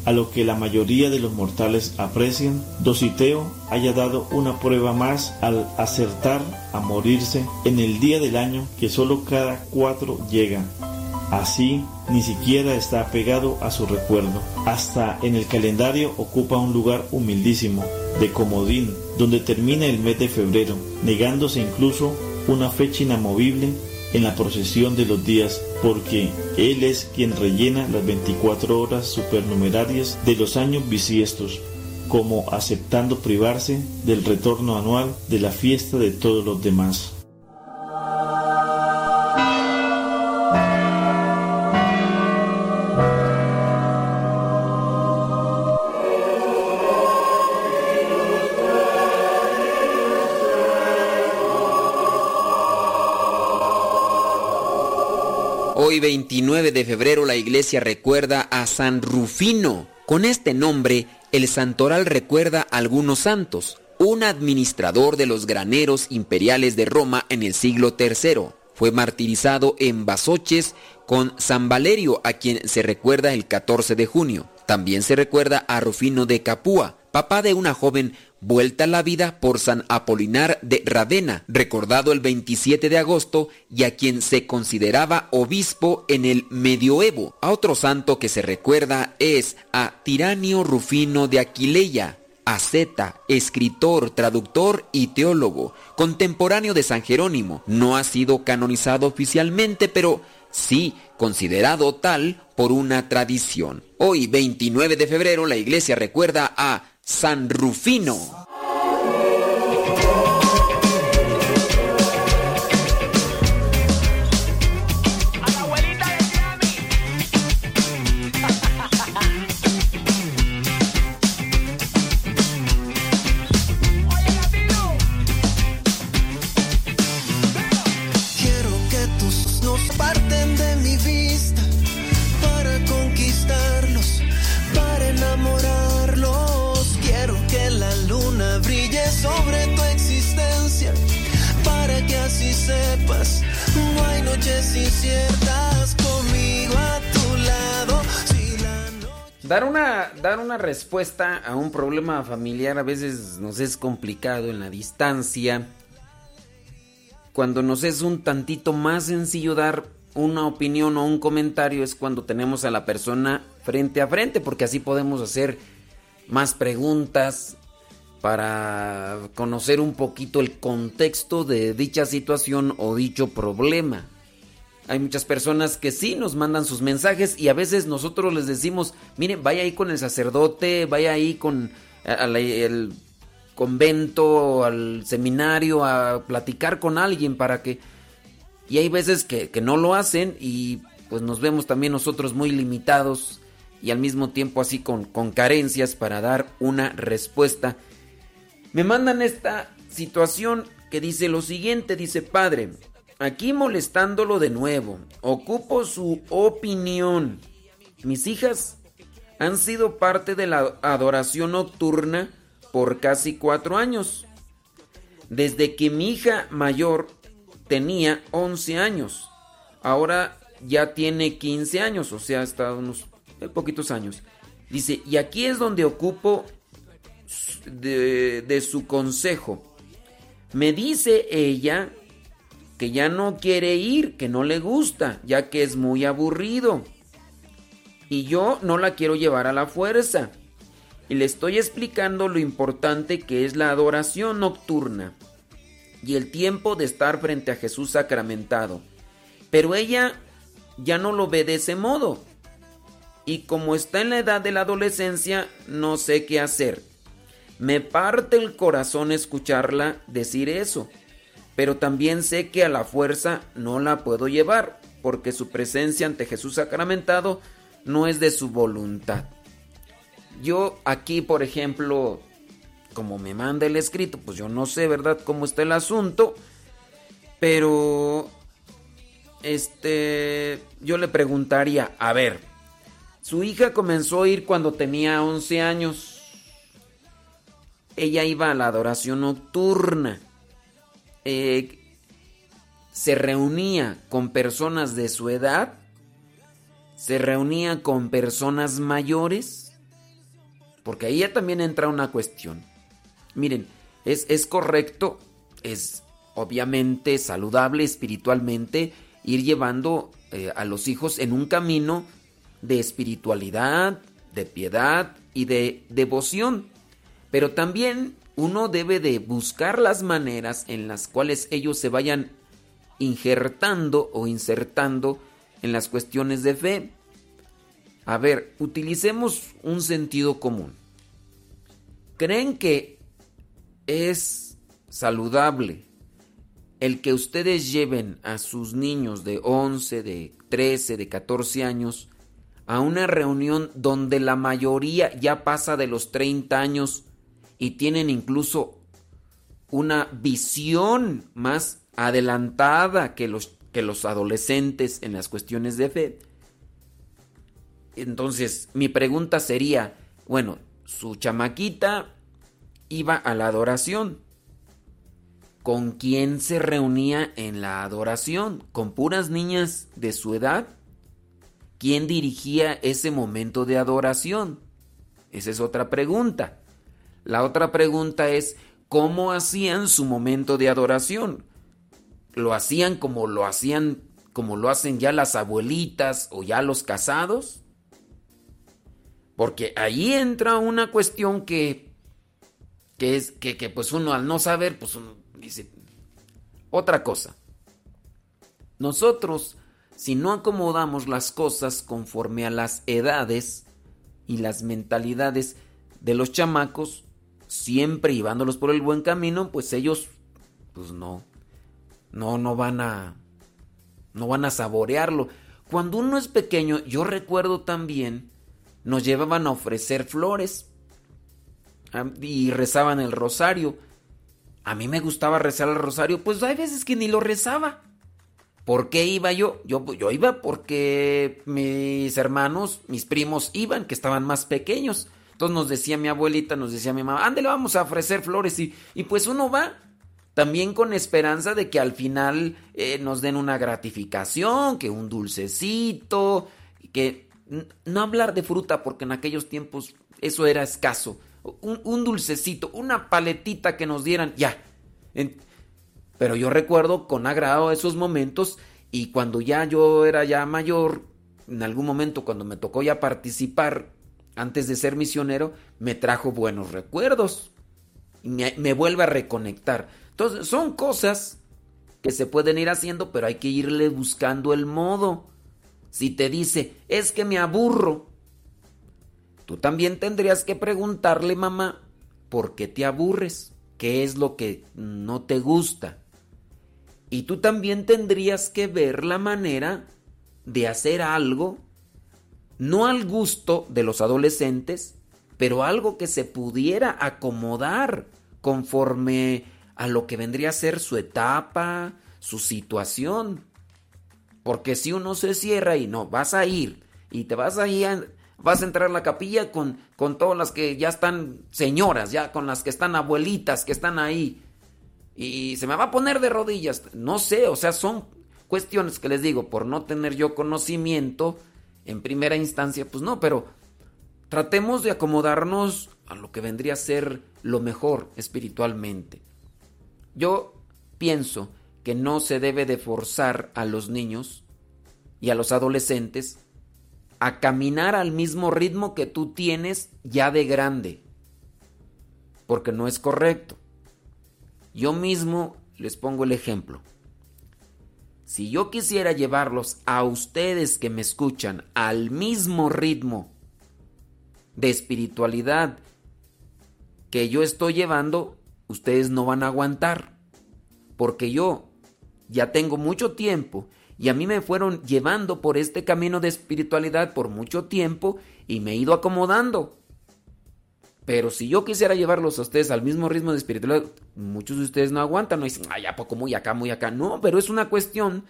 a lo que la mayoría de los mortales aprecian, Dositeo haya dado una prueba más al acertar a morirse en el día del año que sólo cada cuatro llega, Así, ni siquiera está apegado a su recuerdo. Hasta en el calendario ocupa un lugar humildísimo, de comodín, donde termina el mes de febrero, negándose incluso una fecha inamovible en la procesión de los días, porque Él es quien rellena las 24 horas supernumerarias de los años bisiestos, como aceptando privarse del retorno anual de la fiesta de todos los demás. Hoy 29 de febrero la iglesia recuerda a San Rufino. Con este nombre, el santoral recuerda a algunos santos. Un administrador de los graneros imperiales de Roma en el siglo III. Fue martirizado en Basoches con San Valerio, a quien se recuerda el 14 de junio. También se recuerda a Rufino de Capua, papá de una joven vuelta a la vida por San Apolinar de Ravenna, recordado el 27 de agosto y a quien se consideraba obispo en el medioevo. A otro santo que se recuerda es a Tiranio Rufino de Aquileia, asceta, escritor, traductor y teólogo, contemporáneo de San Jerónimo. No ha sido canonizado oficialmente, pero sí considerado tal por una tradición. Hoy, 29 de febrero, la iglesia recuerda a San Rufino. Conmigo a tu lado. Dar una, dar una respuesta a un problema familiar a veces nos es complicado en la distancia. Cuando nos es un tantito más sencillo dar una opinión o un comentario es cuando tenemos a la persona frente a frente, porque así podemos hacer más preguntas para conocer un poquito el contexto de dicha situación o dicho problema. Hay muchas personas que sí nos mandan sus mensajes y a veces nosotros les decimos, miren, vaya ahí con el sacerdote, vaya ahí con el convento, al seminario, a platicar con alguien para que... Y hay veces que, no lo hacen y pues nos vemos también nosotros muy limitados y al mismo tiempo así con, con carencias para dar una respuesta. Me mandan esta situación que dice lo siguiente, dice padre, Aquí molestándolo de nuevo. Ocupo su opinión. Mis hijas han sido parte de la adoración nocturna por casi cuatro años. Desde que mi hija mayor tenía 11 años. Ahora ya tiene 15 años, o sea, hasta unos poquitos años. Dice, y aquí es donde ocupo de, de su consejo. Me dice ella que ya no quiere ir, que no le gusta, ya que es muy aburrido. Y yo no la quiero llevar a la fuerza. Y le estoy explicando lo importante que es la adoración nocturna y el tiempo de estar frente a Jesús sacramentado. Pero ella ya no lo ve de ese modo. Y como está en la edad de la adolescencia, no sé qué hacer. Me parte el corazón escucharla decir eso pero también sé que a la fuerza no la puedo llevar, porque su presencia ante Jesús sacramentado no es de su voluntad. Yo aquí, por ejemplo, como me manda el escrito, pues yo no sé, ¿verdad?, cómo está el asunto, pero este yo le preguntaría, a ver, su hija comenzó a ir cuando tenía 11 años. Ella iba a la adoración nocturna eh, se reunía con personas de su edad, se reunía con personas mayores, porque ahí ya también entra una cuestión. Miren, es, es correcto, es obviamente saludable espiritualmente ir llevando eh, a los hijos en un camino de espiritualidad, de piedad y de devoción. Pero también uno debe de buscar las maneras en las cuales ellos se vayan injertando o insertando en las cuestiones de fe. A ver, utilicemos un sentido común. ¿Creen que es saludable el que ustedes lleven a sus niños de 11, de 13, de 14 años a una reunión donde la mayoría ya pasa de los 30 años y tienen incluso una visión más adelantada que los que los adolescentes en las cuestiones de fe. Entonces, mi pregunta sería, bueno, su chamaquita iba a la adoración. ¿Con quién se reunía en la adoración? ¿Con puras niñas de su edad? ¿Quién dirigía ese momento de adoración? Esa es otra pregunta. La otra pregunta es, ¿cómo hacían su momento de adoración? ¿Lo hacían como lo hacían, como lo hacen ya las abuelitas o ya los casados? Porque ahí entra una cuestión que, que es que, que pues uno al no saber, pues uno dice otra cosa. Nosotros, si no acomodamos las cosas conforme a las edades y las mentalidades de los chamacos, siempre llevándolos por el buen camino, pues ellos, pues no, no, no van a, no van a saborearlo. Cuando uno es pequeño, yo recuerdo también nos llevaban a ofrecer flores y rezaban el rosario. A mí me gustaba rezar el rosario, pues hay veces que ni lo rezaba. ¿Por qué iba yo? Yo, yo iba porque mis hermanos, mis primos iban, que estaban más pequeños. Entonces nos decía mi abuelita, nos decía mi mamá, ándale, vamos a ofrecer flores. Y, y pues uno va también con esperanza de que al final eh, nos den una gratificación, que un dulcecito, que no hablar de fruta porque en aquellos tiempos eso era escaso. Un, dulcecito, una paletita que nos dieran, ya. pero yo recuerdo con agrado esos momentos y cuando ya yo era ya mayor, en algún momento cuando me tocó ya participar antes de ser misionero, me trajo buenos recuerdos. Y me, me vuelve a reconectar. Entonces, son cosas que se pueden ir haciendo, pero hay que irle buscando el modo. Si te dice, es que me aburro, tú también tendrías que preguntarle, mamá, ¿por qué te aburres? ¿Qué es lo que no te gusta? Y tú también tendrías que ver la manera de hacer algo, no al gusto de los adolescentes, pero algo que se pudiera acomodar conforme a lo que vendría a ser su etapa, su situación. Porque si uno se cierra y no, vas a ir y te vas a ir, vas a entrar a la capilla con, con todas las que ya están señoras, ya con las que están abuelitas, que están ahí. Y se me va a poner de rodillas. No sé, o sea, son cuestiones que les digo, por no tener yo conocimiento en primera instancia, pues no, pero tratemos de acomodarnos a lo que vendría a ser lo mejor espiritualmente. Yo pienso que no se debe de forzar a los niños y a los adolescentes a caminar al mismo ritmo que tú tienes ya de grande. Porque no es correcto. Yo mismo les pongo el ejemplo. Si yo quisiera llevarlos a ustedes que me escuchan al mismo ritmo de espiritualidad que yo estoy llevando, ustedes no van a aguantar. Porque yo ya tengo mucho tiempo y a mí me fueron llevando por este camino de espiritualidad por mucho tiempo y me he ido acomodando. Pero si yo quisiera llevarlos a ustedes al mismo ritmo de espiritualidad, muchos de ustedes no aguantan, no dicen, ay, ya poco muy acá, muy acá. No, pero es una cuestión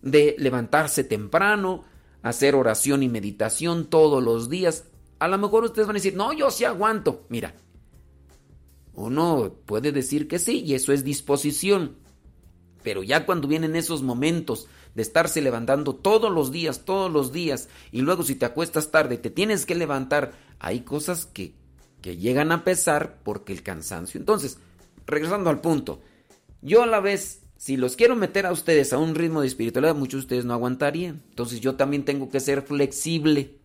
de levantarse temprano, hacer oración y meditación todos los días. A lo mejor ustedes van a decir, no, yo sí aguanto. Mira, uno puede decir que sí, y eso es disposición. Pero ya cuando vienen esos momentos de estarse levantando todos los días, todos los días, y luego si te acuestas tarde te tienes que levantar, hay cosas que, que llegan a pesar porque el cansancio. Entonces, regresando al punto, yo a la vez, si los quiero meter a ustedes a un ritmo de espiritualidad, muchos de ustedes no aguantarían. Entonces yo también tengo que ser flexible.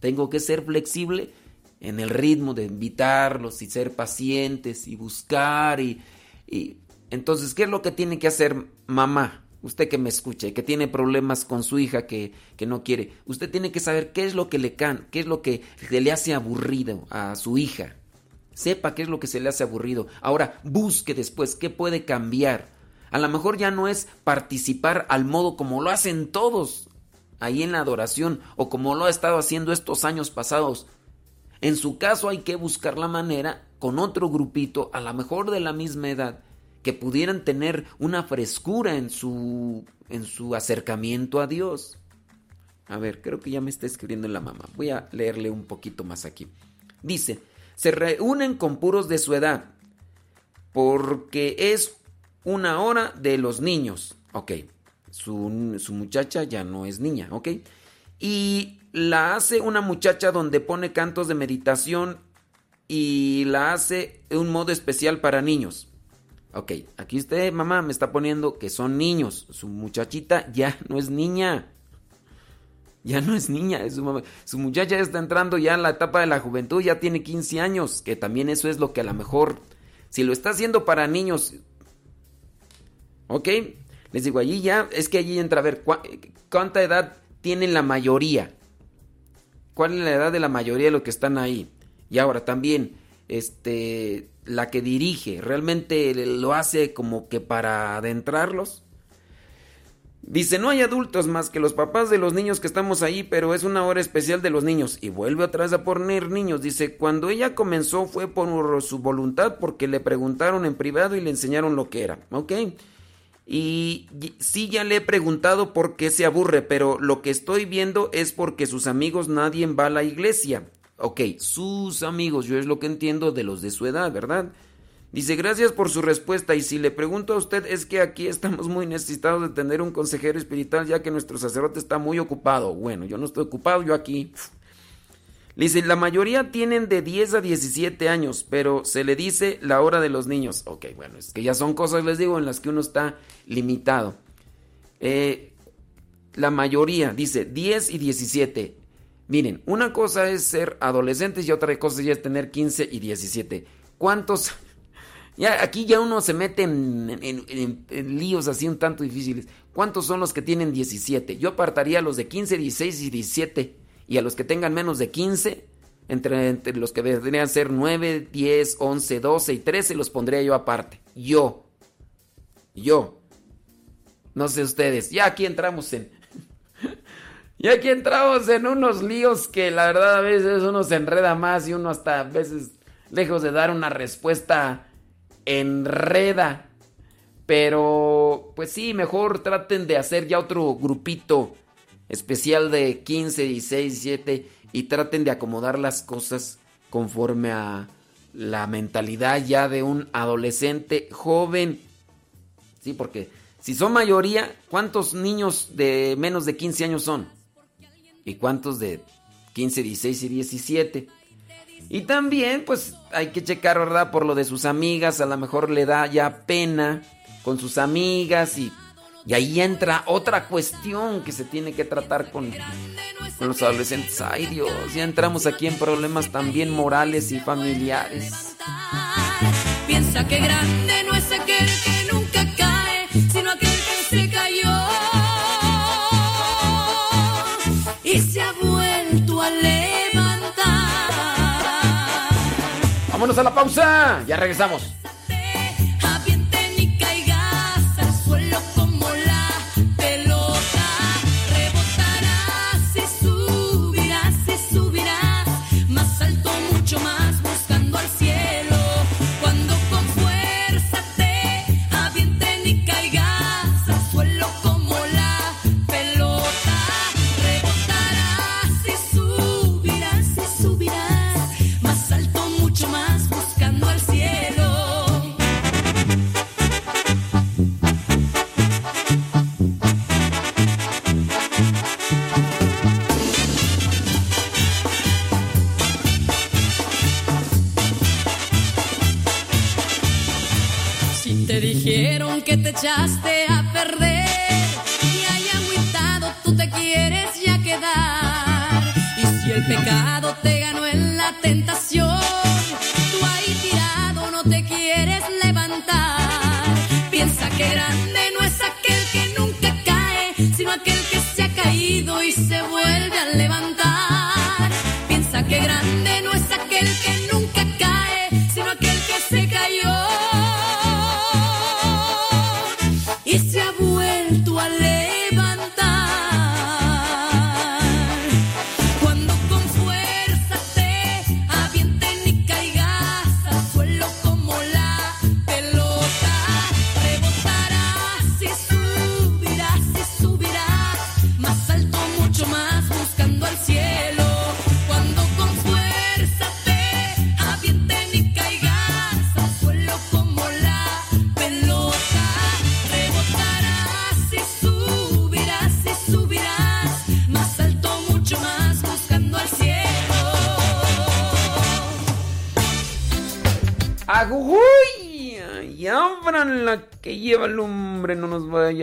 Tengo que ser flexible en el ritmo de invitarlos y ser pacientes y buscar y, y entonces, ¿qué es lo que tiene que hacer mamá? Usted que me escucha y que tiene problemas con su hija que, que no quiere, usted tiene que saber qué es lo que le can, qué es lo que le hace aburrido a su hija. Sepa qué es lo que se le hace aburrido. Ahora, busque después qué puede cambiar. A lo mejor ya no es participar al modo como lo hacen todos ahí en la adoración o como lo ha estado haciendo estos años pasados. En su caso hay que buscar la manera con otro grupito, a lo mejor de la misma edad, que pudieran tener una frescura en su, en su acercamiento a Dios. A ver, creo que ya me está escribiendo la mamá. Voy a leerle un poquito más aquí. Dice, se reúnen con puros de su edad, porque es una hora de los niños. Ok, su, su muchacha ya no es niña, ok. Y la hace una muchacha donde pone cantos de meditación y la hace en un modo especial para niños. Ok, aquí usted, mamá, me está poniendo que son niños. Su muchachita ya no es niña. Ya no es niña, es su, su muchacha ya está entrando ya en la etapa de la juventud, ya tiene 15 años, que también eso es lo que a lo mejor, si lo está haciendo para niños, ok, les digo, allí ya, es que allí entra a ver cuánta edad tienen la mayoría, cuál es la edad de la mayoría de los que están ahí. Y ahora también, este, la que dirige, ¿realmente lo hace como que para adentrarlos? Dice, no hay adultos más que los papás de los niños que estamos ahí, pero es una hora especial de los niños. Y vuelve vez a poner niños. Dice, cuando ella comenzó fue por su voluntad porque le preguntaron en privado y le enseñaron lo que era. ¿Ok? Y sí ya le he preguntado por qué se aburre, pero lo que estoy viendo es porque sus amigos nadie va a la iglesia. Ok, sus amigos, yo es lo que entiendo de los de su edad, ¿verdad? Dice, gracias por su respuesta y si le pregunto a usted es que aquí estamos muy necesitados de tener un consejero espiritual ya que nuestro sacerdote está muy ocupado. Bueno, yo no estoy ocupado, yo aquí. dice, la mayoría tienen de 10 a 17 años, pero se le dice la hora de los niños. Ok, bueno, es que ya son cosas, les digo, en las que uno está limitado. Eh, la mayoría dice 10 y 17. Miren, una cosa es ser adolescentes y otra cosa ya es tener 15 y 17. ¿Cuántos? [LAUGHS] Ya, aquí ya uno se mete en, líos así un tanto difíciles. ¿Cuántos son los que tienen 17? Yo apartaría a los de 15, 16 y 17. Y a los que tengan menos de 15, entre, entre los que deberían ser 9, 10, 11, 12 y 13, los pondría yo aparte. Yo. Yo. No sé ustedes. Ya aquí entramos en y aquí entramos en unos líos que la verdad a veces uno se enreda más y uno hasta a veces, lejos de dar una respuesta, enreda. Pero, pues sí, mejor traten de hacer ya otro grupito especial de 15, 16, 17 y traten de acomodar las cosas conforme a la mentalidad ya de un adolescente joven. Sí, porque si son mayoría, ¿cuántos niños de menos de 15 años son? ¿Y cuántos de 15, 16 y 17? Y también, pues hay que checar, ¿verdad? Por lo de sus amigas, a lo mejor le da ya pena con sus amigas y, y ahí entra otra cuestión que se tiene que tratar con, con los adolescentes. Ay Dios, ya entramos aquí en problemas también morales y familiares. Piensa que grande no es aquel que nunca Vámonos a la pausa, ya regresamos. Que te echaste a perder y hay agüitado tú te quieres ya quedar. Y si el pecado te ganó en la tentación, tú ahí tirado no te quieres levantar. Piensa que grande no es aquel que nunca cae, sino aquel que se ha caído y se vuelve Cuando con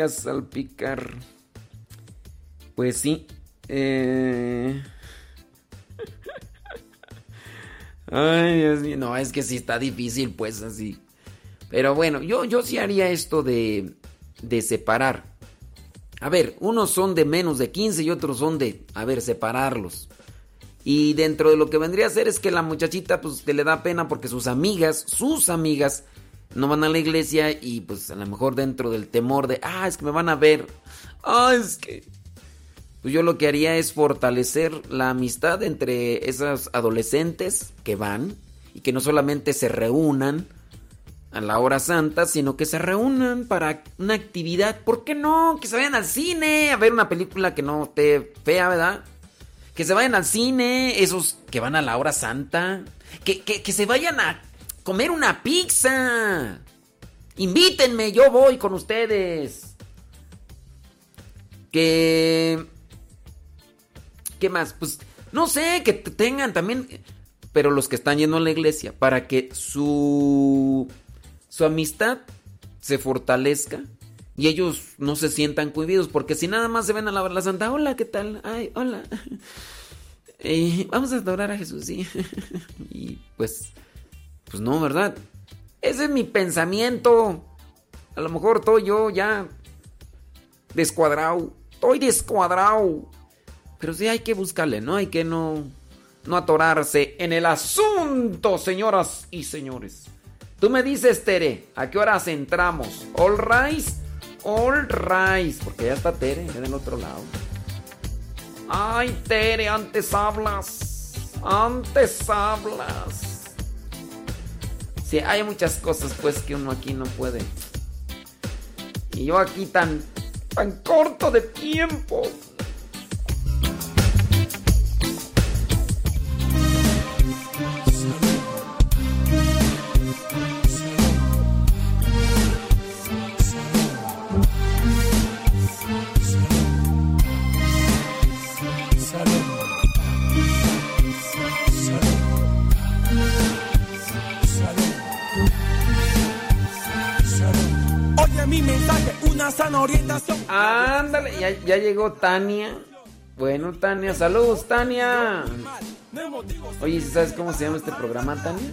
a salpicar. Pues sí. Eh... [LAUGHS] Ay, Dios mío. No, es que sí está difícil, pues así. Pero bueno, yo, yo sí haría esto de, de separar. A ver, unos son de menos de 15 y otros son de, a ver, separarlos. Y dentro de lo que vendría a ser es que la muchachita pues le da pena porque sus amigas, sus amigas, no van a la iglesia y pues a lo mejor dentro del temor de, ah, es que me van a ver. Ah, es que... Pues yo lo que haría es fortalecer la amistad entre esas adolescentes que van y que no solamente se reúnan a la hora santa, sino que se reúnan para una actividad. ¿Por qué no? Que se vayan al cine a ver una película que no esté fea, ¿verdad? Que se vayan al cine, esos que van a la hora santa. Que, que se vayan a comer una pizza. Invítenme, yo voy con ustedes. Que... ¿Qué más? Pues no sé, que tengan también... Pero los que están yendo a la iglesia, para que su su amistad se fortalezca y ellos no se sientan cohibidos, porque si nada más se ven a la, la santa, hola, ¿qué tal? Ay, hola. [LAUGHS] Eh, vamos a adorar a Jesús, sí. [LAUGHS] y pues, pues no, ¿verdad? Ese es mi pensamiento. A lo mejor estoy yo ya descuadrado. Estoy descuadrado. Pero sí hay que buscarle, ¿no? Hay que no, no atorarse en el asunto, señoras y señores. Tú me dices, Tere, ¿a qué horas entramos? ¿All rise? All rise. Porque ya está Tere, en del otro lado. Ay, Tere, antes hablas. Antes hablas. Sí, hay muchas cosas pues que uno aquí no puede. Y yo aquí tan, tan corto de tiempo. Mi mensaje, una sana orientación. Ándale, ya, ya llegó Tania. Bueno, Tania, saludos, Tania. Oye, ¿sabes cómo se llama este programa, Tania?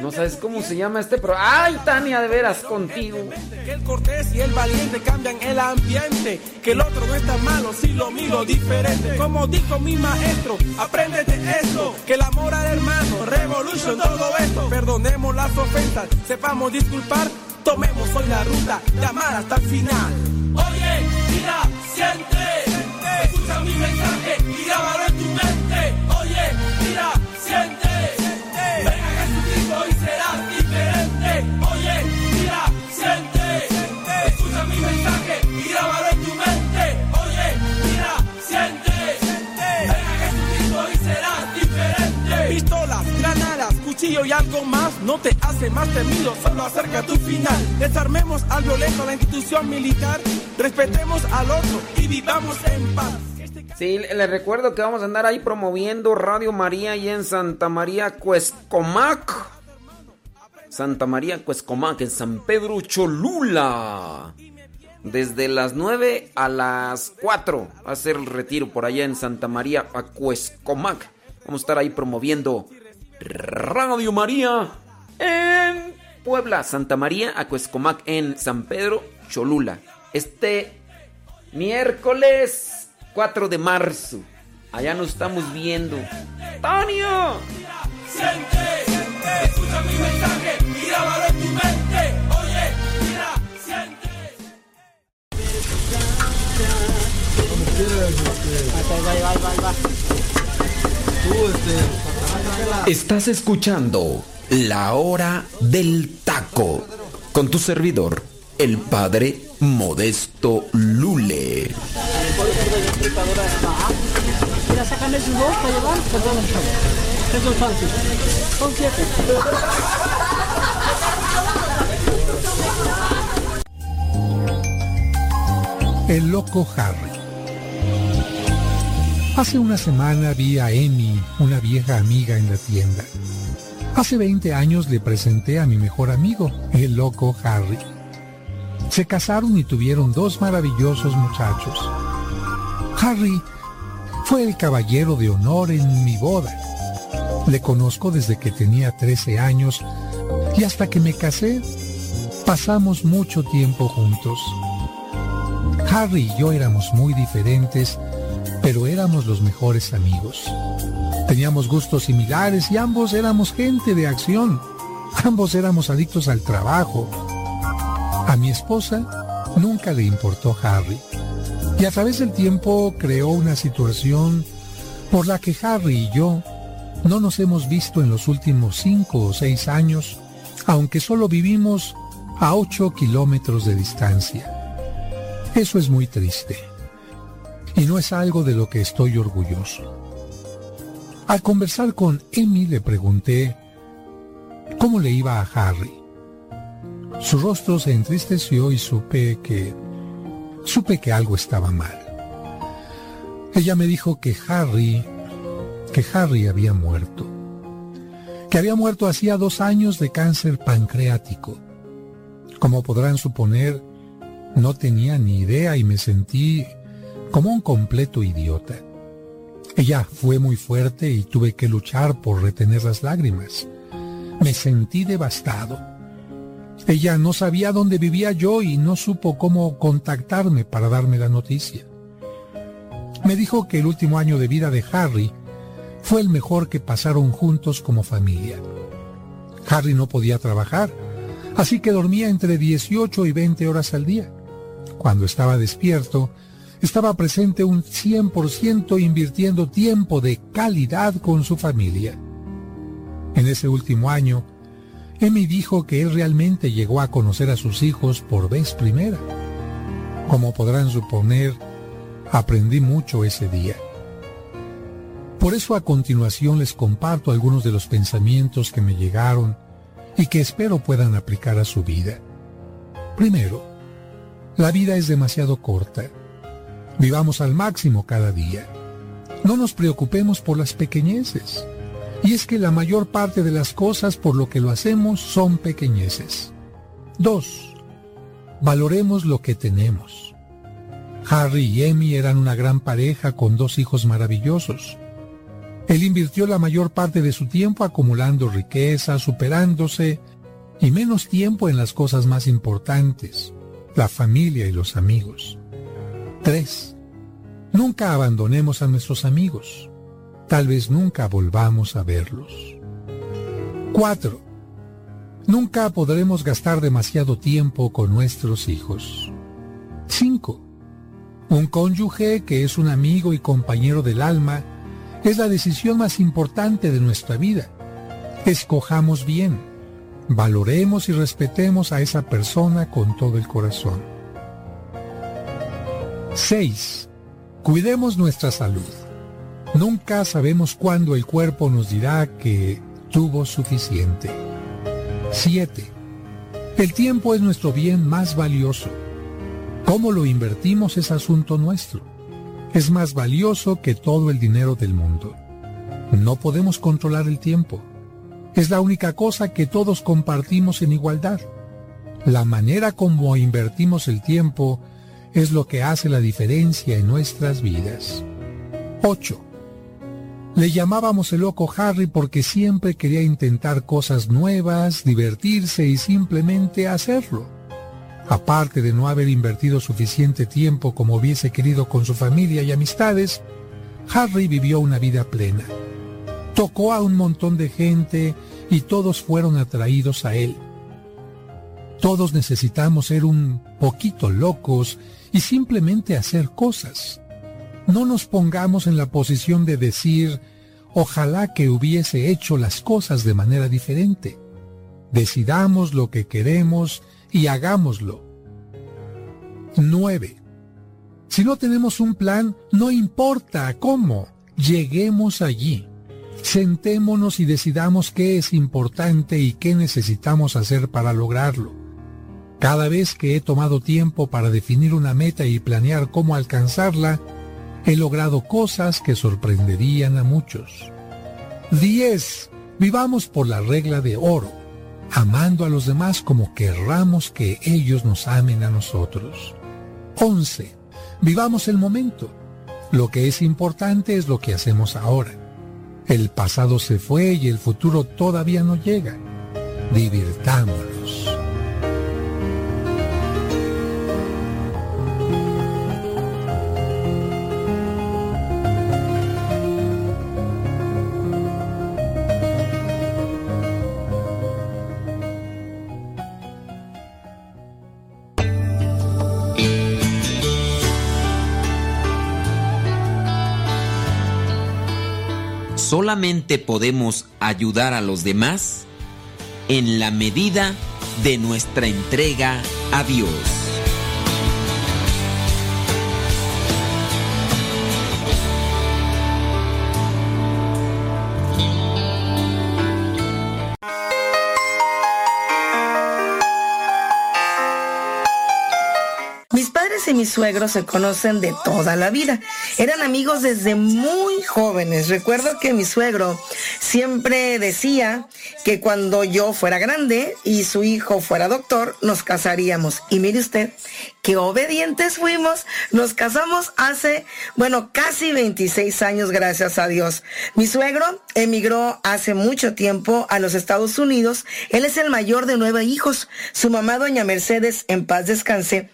¿No sabes cómo se llama este programa? ¡Ay, Tania, de veras contigo! Que el cortés y el valiente cambian el ambiente. Que el otro no está malo si lo miro diferente. Como dijo mi maestro, apréndete esto. Que el amor al hermano, revolution, todo esto. Perdonemos las ofensas, sepamos disculpar Tomemos hoy la ruta de amar hasta el final. Oye, mira, siente, escucha mi mensaje y grábalo en tu mente. Oye, mira, siente, venga Jesucristo y serás diferente. Oye, mira, siente, escucha mi mensaje y grábalo en tu mente. Oye, mira, siente, venga Jesucristo y serás diferente. Pistolas, granadas, cuchillo y algo más no te hace más temido, solo acerca tu final. Desarmemos al violento la institución militar, respetemos al otro y vivamos en paz. Sí, les recuerdo que vamos a andar ahí promoviendo Radio María y en Santa María Cuescomac. Santa María Cuescomac, en San Pedro Cholula. Desde las 9 a las 4 va a ser el retiro por allá en Santa María Cuescomac. Vamos a estar ahí promoviendo Radio María en Puebla, Santa María, Acuescomac en San Pedro, Cholula. Este miércoles 4 de marzo. Allá nos estamos viendo. ¡Tonio! Siente, siente, escucha mi mensaje y grábalo en tu mente. Oye, mira, siente. Estás escuchando La Hora del Taco con tu servidor, el padre Modesto Lule. El loco Harry. Hace una semana vi a Amy, una vieja amiga, en la tienda. Hace 20 años le presenté a mi mejor amigo, el loco Harry. Se casaron y tuvieron dos maravillosos muchachos. Harry fue el caballero de honor en mi boda. Le conozco desde que tenía 13 años y hasta que me casé pasamos mucho tiempo juntos. Harry y yo éramos muy diferentes, pero éramos los mejores amigos. Teníamos gustos similares y ambos éramos gente de acción. Ambos éramos adictos al trabajo. A mi esposa nunca le importó Harry. Y a través del tiempo creó una situación por la que Harry y yo no nos hemos visto en los últimos cinco o seis años, aunque solo vivimos a ocho kilómetros de distancia. Eso es muy triste. Y no es algo de lo que estoy orgulloso. Al conversar con Emmy le pregunté cómo le iba a Harry. Su rostro se entristeció y supe que... supe que algo estaba mal. Ella me dijo que Harry... que Harry había muerto. Que había muerto hacía dos años de cáncer pancreático. Como podrán suponer, no tenía ni idea y me sentí como un completo idiota. Ella fue muy fuerte y tuve que luchar por retener las lágrimas. Me sentí devastado. Ella no sabía dónde vivía yo y no supo cómo contactarme para darme la noticia. Me dijo que el último año de vida de Harry fue el mejor que pasaron juntos como familia. Harry no podía trabajar, así que dormía entre 18 y 20 horas al día. Cuando estaba despierto, estaba presente un 100% invirtiendo tiempo de calidad con su familia. En ese último año, Emmy dijo que él realmente llegó a conocer a sus hijos por vez primera. Como podrán suponer, aprendí mucho ese día. Por eso a continuación les comparto algunos de los pensamientos que me llegaron y que espero puedan aplicar a su vida. Primero, la vida es demasiado corta. Vivamos al máximo cada día. No nos preocupemos por las pequeñeces. Y es que la mayor parte de las cosas por lo que lo hacemos son pequeñeces. 2. Valoremos lo que tenemos. Harry y Emmy eran una gran pareja con dos hijos maravillosos. Él invirtió la mayor parte de su tiempo acumulando riqueza, superándose y menos tiempo en las cosas más importantes, la familia y los amigos. 3. Nunca abandonemos a nuestros amigos. Tal vez nunca volvamos a verlos. 4. Nunca podremos gastar demasiado tiempo con nuestros hijos. 5. Un cónyuge que es un amigo y compañero del alma es la decisión más importante de nuestra vida. Escojamos bien, valoremos y respetemos a esa persona con todo el corazón. 6. Cuidemos nuestra salud. Nunca sabemos cuándo el cuerpo nos dirá que tuvo suficiente. 7. El tiempo es nuestro bien más valioso. Cómo lo invertimos es asunto nuestro. Es más valioso que todo el dinero del mundo. No podemos controlar el tiempo. Es la única cosa que todos compartimos en igualdad. La manera como invertimos el tiempo es lo que hace la diferencia en nuestras vidas. 8. Le llamábamos el loco Harry porque siempre quería intentar cosas nuevas, divertirse y simplemente hacerlo. Aparte de no haber invertido suficiente tiempo como hubiese querido con su familia y amistades, Harry vivió una vida plena. Tocó a un montón de gente y todos fueron atraídos a él. Todos necesitamos ser un poquito locos y simplemente hacer cosas. No nos pongamos en la posición de decir, ojalá que hubiese hecho las cosas de manera diferente. Decidamos lo que queremos y hagámoslo. 9. Si no tenemos un plan, no importa cómo, lleguemos allí. Sentémonos y decidamos qué es importante y qué necesitamos hacer para lograrlo. Cada vez que he tomado tiempo para definir una meta y planear cómo alcanzarla, he logrado cosas que sorprenderían a muchos. 10. Vivamos por la regla de oro, amando a los demás como querramos que ellos nos amen a nosotros. 11. Vivamos el momento. Lo que es importante es lo que hacemos ahora. El pasado se fue y el futuro todavía no llega. Divirtámonos. Solamente podemos ayudar a los demás en la medida de nuestra entrega a Dios. Y mi suegro se conocen de toda la vida. Eran amigos desde muy jóvenes. Recuerdo que mi suegro siempre decía que cuando yo fuera grande y su hijo fuera doctor, nos casaríamos. Y mire usted, qué obedientes fuimos. Nos casamos hace, bueno, casi 26 años, gracias a Dios. Mi suegro emigró hace mucho tiempo a los Estados Unidos. Él es el mayor de nueve hijos. Su mamá, doña Mercedes, en paz descanse,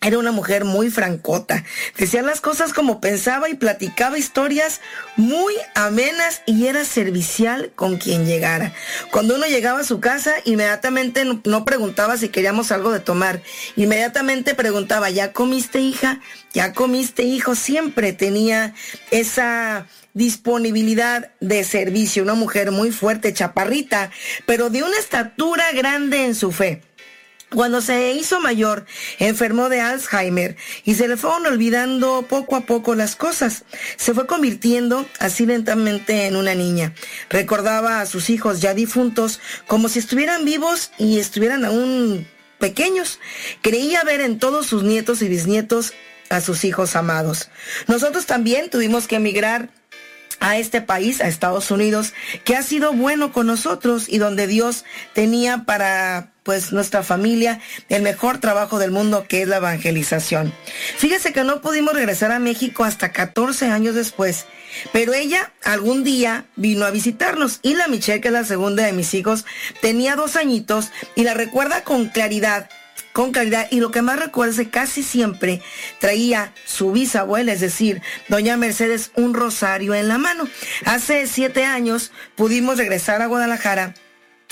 era una mujer muy francota. Decía las cosas como pensaba y platicaba historias muy amenas y era servicial con quien llegara. Cuando uno llegaba a su casa, inmediatamente no, preguntaba si queríamos algo de tomar. Inmediatamente preguntaba, ¿ya comiste hija? ¿Ya comiste hijo? Siempre tenía esa disponibilidad de servicio. Una mujer muy fuerte, chaparrita, pero de una estatura grande en su fe. Cuando se hizo mayor, enfermó de Alzheimer y se le fueron olvidando poco a poco las cosas. Se fue convirtiendo así lentamente en una niña. Recordaba a sus hijos ya difuntos como si estuvieran vivos y estuvieran aún pequeños. Creía ver en todos sus nietos y bisnietos a sus hijos amados. Nosotros también tuvimos que emigrar a este país, a Estados Unidos, que ha sido bueno con nosotros y donde Dios tenía para pues nuestra familia el mejor trabajo del mundo que es la evangelización. Fíjese que no pudimos regresar a México hasta 14 años después, pero ella algún día vino a visitarnos y la Michelle, que es la segunda de mis hijos, tenía dos añitos y la recuerda con claridad con calidad y lo que más recuerdo es que casi siempre traía su bisabuela, es decir, doña Mercedes, un rosario en la mano. Hace siete años pudimos regresar a Guadalajara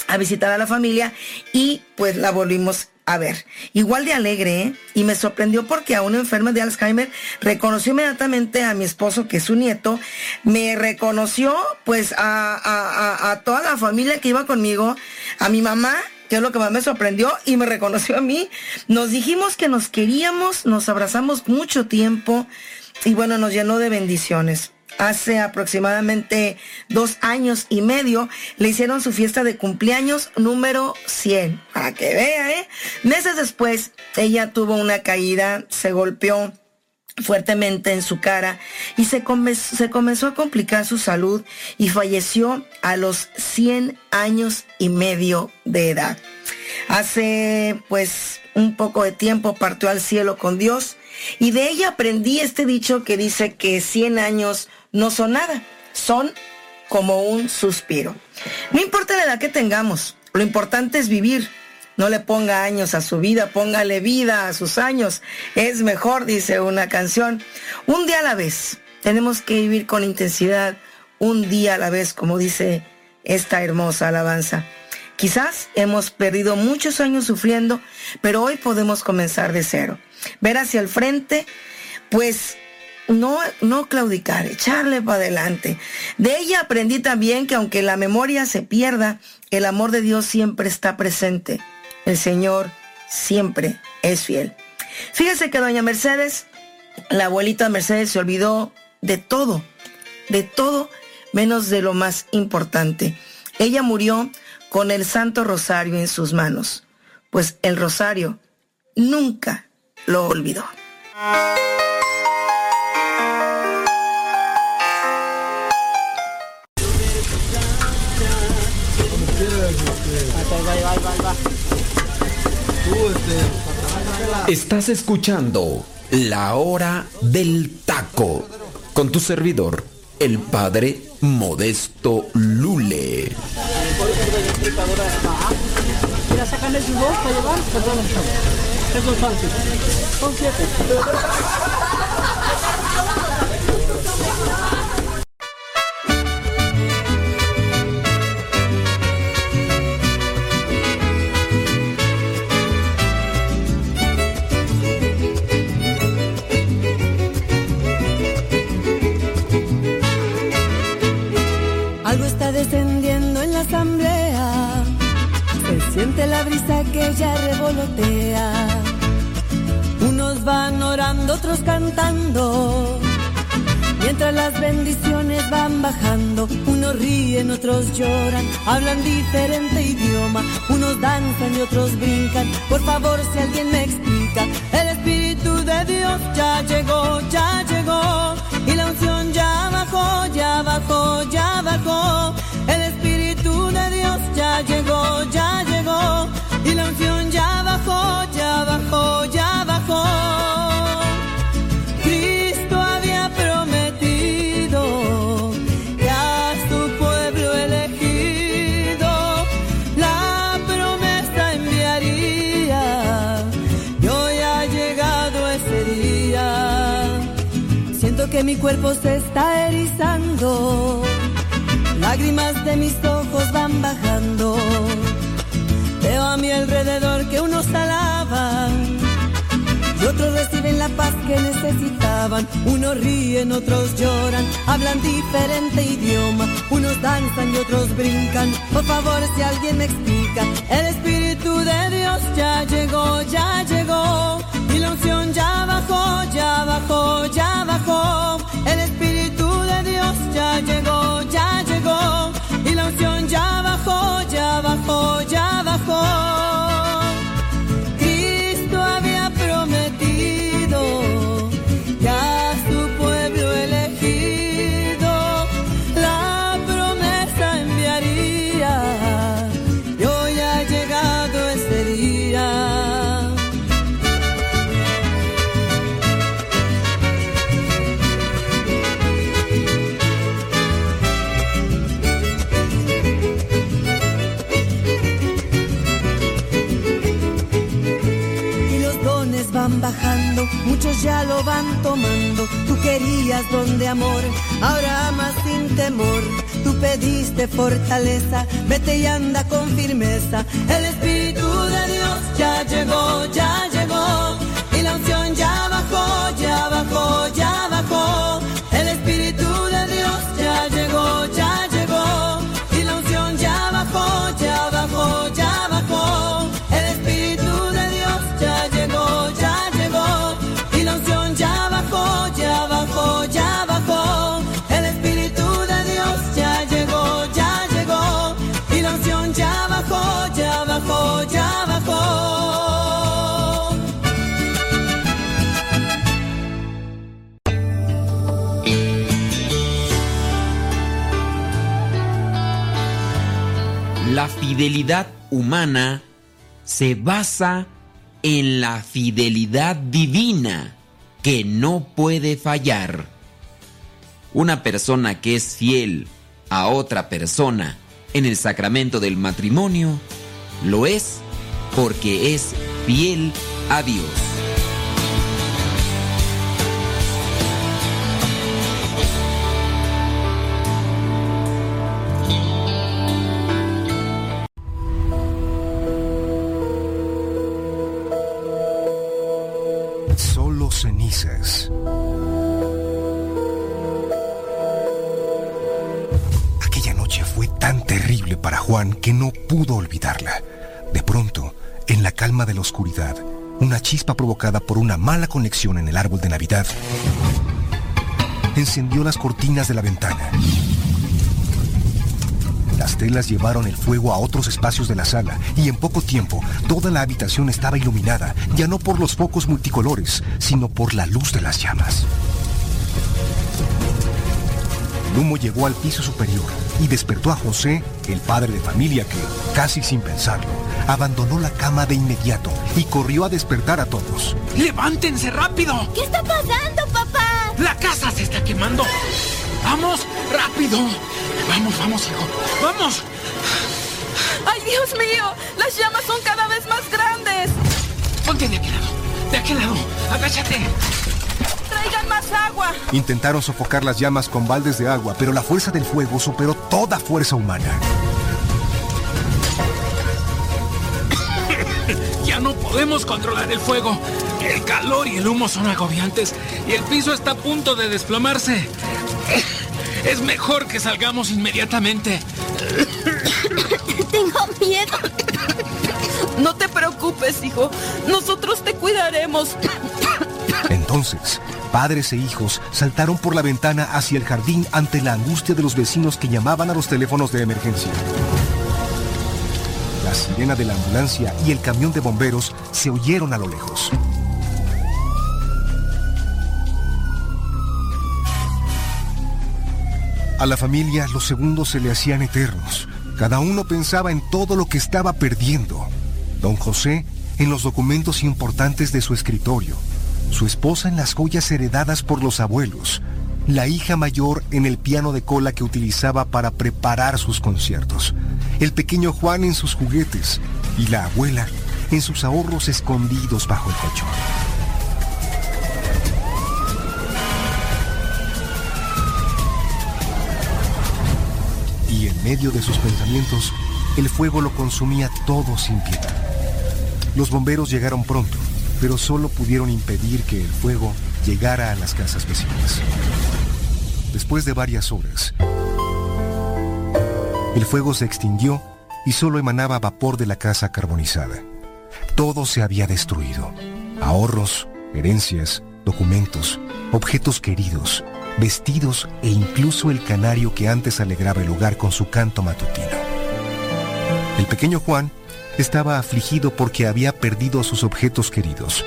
a visitar a la familia y pues la volvimos a ver. Igual de alegre, ¿eh? Y me sorprendió porque a una enferma de Alzheimer reconoció inmediatamente a mi esposo, que es su nieto, me reconoció pues a, a toda la familia que iba conmigo, a mi mamá que es lo que más me sorprendió y me reconoció a mí. Nos dijimos que nos queríamos, nos abrazamos mucho tiempo y bueno, nos llenó de bendiciones. Hace aproximadamente dos años y medio le hicieron su fiesta de cumpleaños número 100. Para que vea, ¿eh? Meses después, ella tuvo una caída, se golpeó fuertemente en su cara y se, se, comenzó a complicar su salud y falleció a los 100 años y medio de edad. Hace pues un poco de tiempo partió al cielo con Dios y de ella aprendí este dicho que dice que 100 años no son nada, son como un suspiro. No importa la edad que tengamos, lo importante es vivir no le ponga años a su vida, póngale vida a sus años. Es mejor, dice una canción. Un día a la vez. Tenemos que vivir con intensidad, un día a la vez, como dice esta hermosa alabanza. Quizás hemos perdido muchos años sufriendo, pero hoy podemos comenzar de cero. Ver hacia el frente, pues no, no claudicar, echarle para adelante. De ella aprendí también que aunque la memoria se pierda, el amor de Dios siempre está presente. El Señor siempre es fiel. Fíjese que doña Mercedes, la abuelita Mercedes se olvidó de todo, de todo menos de lo más importante. Ella murió con el Santo Rosario en sus manos, pues el Rosario nunca lo olvidó. Estás escuchando La Hora del Taco con tu servidor, el padre Modesto Lule. Ya revolotea. Unos van orando, otros cantando. Mientras las bendiciones van bajando, unos ríen, otros lloran, hablan diferente idioma, unos danzan y otros brincan. Por favor, si alguien me explica, el Espíritu de Dios ya llegó, ya llegó, y la unción ya bajó, ya bajó, ya bajó. El Espíritu de Dios ya llegó, ya llegó, y la unción ya bajó, ya bajó, ya bajó. Cristo había prometido que a su pueblo elegido la promesa enviaría. Y hoy ha llegado ese día. Siento que mi cuerpo se está erizando. Lágrimas de mis ojos van bajando. A mi alrededor que unos alaban y otros reciben la paz que necesitaban. Unos ríen, otros lloran, hablan diferente idioma. Unos danzan y otros brincan. Por favor, si alguien me explica, el Espíritu de Dios ya llegó, ya llegó. Y la unción ya bajó, ya bajó, ya bajó. El Espíritu de Dios ya llegó, ya llegó. Ya muchos ya lo van tomando. Tú querías don de amor, ahora amas sin temor. Tú pediste fortaleza, vete y anda con firmeza. El Espíritu de Dios ya llegó, ya llegó. Y la unción ya bajó, ya bajó, ya La fidelidad humana se basa en la fidelidad divina que no puede fallar. Una persona que es fiel a otra persona en el sacramento del matrimonio lo es porque es fiel a Dios. Aquella noche fue tan terrible para Juan que no pudo olvidarla. De pronto, en la calma de la oscuridad, una chispa provocada por una mala conexión en el árbol de Navidad encendió las cortinas de la ventana. Las telas llevaron el fuego a otros espacios de la sala y en poco tiempo toda la habitación estaba iluminada, ya no por los focos multicolores, sino por la luz de las llamas. El humo llegó al piso superior y despertó a José, el padre de familia que, casi sin pensarlo, abandonó la cama de inmediato y corrió a despertar a todos. ¡Levántense rápido! ¿Qué está pasando, papá? ¡La casa se está quemando! ¡Vamos! ¡Rápido! Vamos, vamos, hijo. ¡Vamos! ¡Ay, Dios mío! ¡Las llamas son cada vez más grandes! Ponte de aquel lado. De aquel lado. Agáchate. ¡Traigan más agua! Intentaron sofocar las llamas con baldes de agua, pero la fuerza del fuego superó toda fuerza humana. [COUGHS] Ya no podemos controlar el fuego. El calor y el humo son agobiantes y el piso está a punto de desplomarse. [LAUGHS] Es mejor que salgamos inmediatamente. Tengo miedo. No te preocupes, hijo. Nosotros te cuidaremos. Entonces, padres e hijos saltaron por la ventana hacia el jardín ante la angustia de los vecinos que llamaban a los teléfonos de emergencia. La sirena de la ambulancia y el camión de bomberos se oyeron a lo lejos. A la familia los segundos se le hacían eternos. Cada uno pensaba en todo lo que estaba perdiendo. Don José en los documentos importantes de su escritorio, su esposa en las joyas heredadas por los abuelos, la hija mayor en el piano de cola que utilizaba para preparar sus conciertos, el pequeño Juan en sus juguetes y la abuela en sus ahorros escondidos bajo el colchón. Medio de sus pensamientos, el fuego lo consumía todo sin piedad. Los bomberos llegaron pronto, pero solo pudieron impedir que el fuego llegara a las casas vecinas. Después de varias horas, el fuego se extinguió y solo emanaba vapor de la casa carbonizada. Todo se había destruido. Ahorros, herencias, documentos, objetos queridos, vestidos e incluso el canario que antes alegraba el hogar con su canto matutino. El pequeño Juan estaba afligido porque había perdido sus objetos queridos,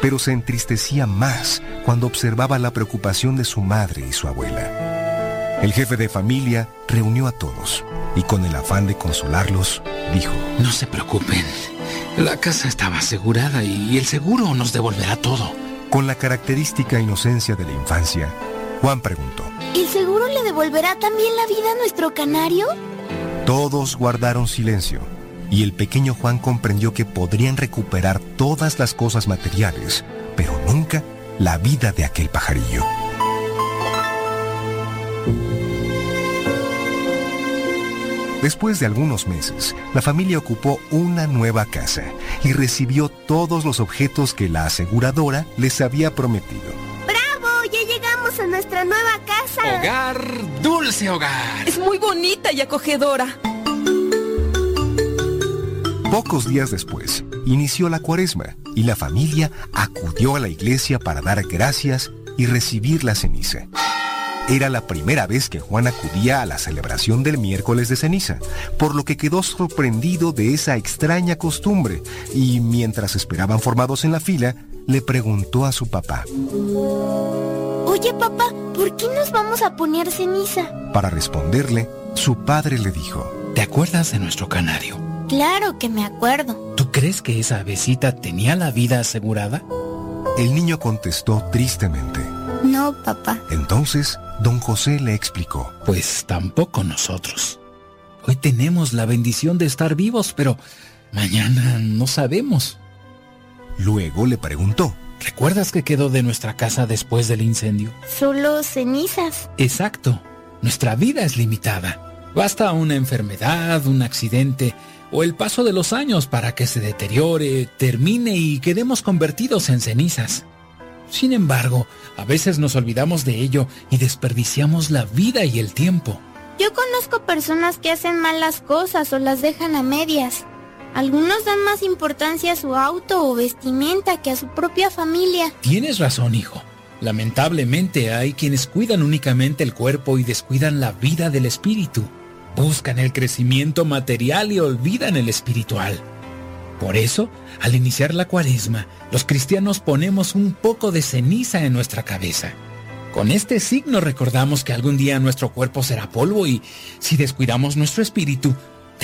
pero se entristecía más cuando observaba la preocupación de su madre y su abuela. El jefe de familia reunió a todos y con el afán de consolarlos, dijo, No se preocupen, la casa estaba asegurada y el seguro nos devolverá todo. Con la característica inocencia de la infancia, Juan preguntó, ¿El seguro le devolverá también la vida a nuestro canario? Todos guardaron silencio y el pequeño Juan comprendió que podrían recuperar todas las cosas materiales, pero nunca la vida de aquel pajarillo. Después de algunos meses, la familia ocupó una nueva casa y recibió todos los objetos que la aseguradora les había prometido. Llegamos a nuestra nueva casa. Hogar, dulce hogar. Es muy bonita y acogedora. Pocos días después, inició la cuaresma y la familia acudió a la iglesia para dar gracias y recibir la ceniza. Era la primera vez que Juan acudía a la celebración del miércoles de ceniza, por lo que quedó sorprendido de esa extraña costumbre y mientras esperaban formados en la fila, le preguntó a su papá. Oye papá, ¿por qué nos vamos a poner ceniza? Para responderle, su padre le dijo, ¿Te acuerdas de nuestro canario? Claro que me acuerdo. ¿Tú crees que esa avecita tenía la vida asegurada? El niño contestó tristemente. No, papá. Entonces, don José le explicó. Pues tampoco nosotros. Hoy tenemos la bendición de estar vivos, pero mañana no sabemos. Luego le preguntó. ¿Recuerdas qué quedó de nuestra casa después del incendio? Solo cenizas. Exacto. Nuestra vida es limitada. Basta una enfermedad, un accidente o el paso de los años para que se deteriore, termine y quedemos convertidos en cenizas. Sin embargo, a veces nos olvidamos de ello y desperdiciamos la vida y el tiempo. Yo conozco personas que hacen malas cosas o las dejan a medias. Algunos dan más importancia a su auto o vestimenta que a su propia familia. Tienes razón, hijo. Lamentablemente hay quienes cuidan únicamente el cuerpo y descuidan la vida del espíritu. Buscan el crecimiento material y olvidan el espiritual. Por eso, al iniciar la cuaresma, los cristianos ponemos un poco de ceniza en nuestra cabeza. Con este signo recordamos que algún día nuestro cuerpo será polvo y si descuidamos nuestro espíritu,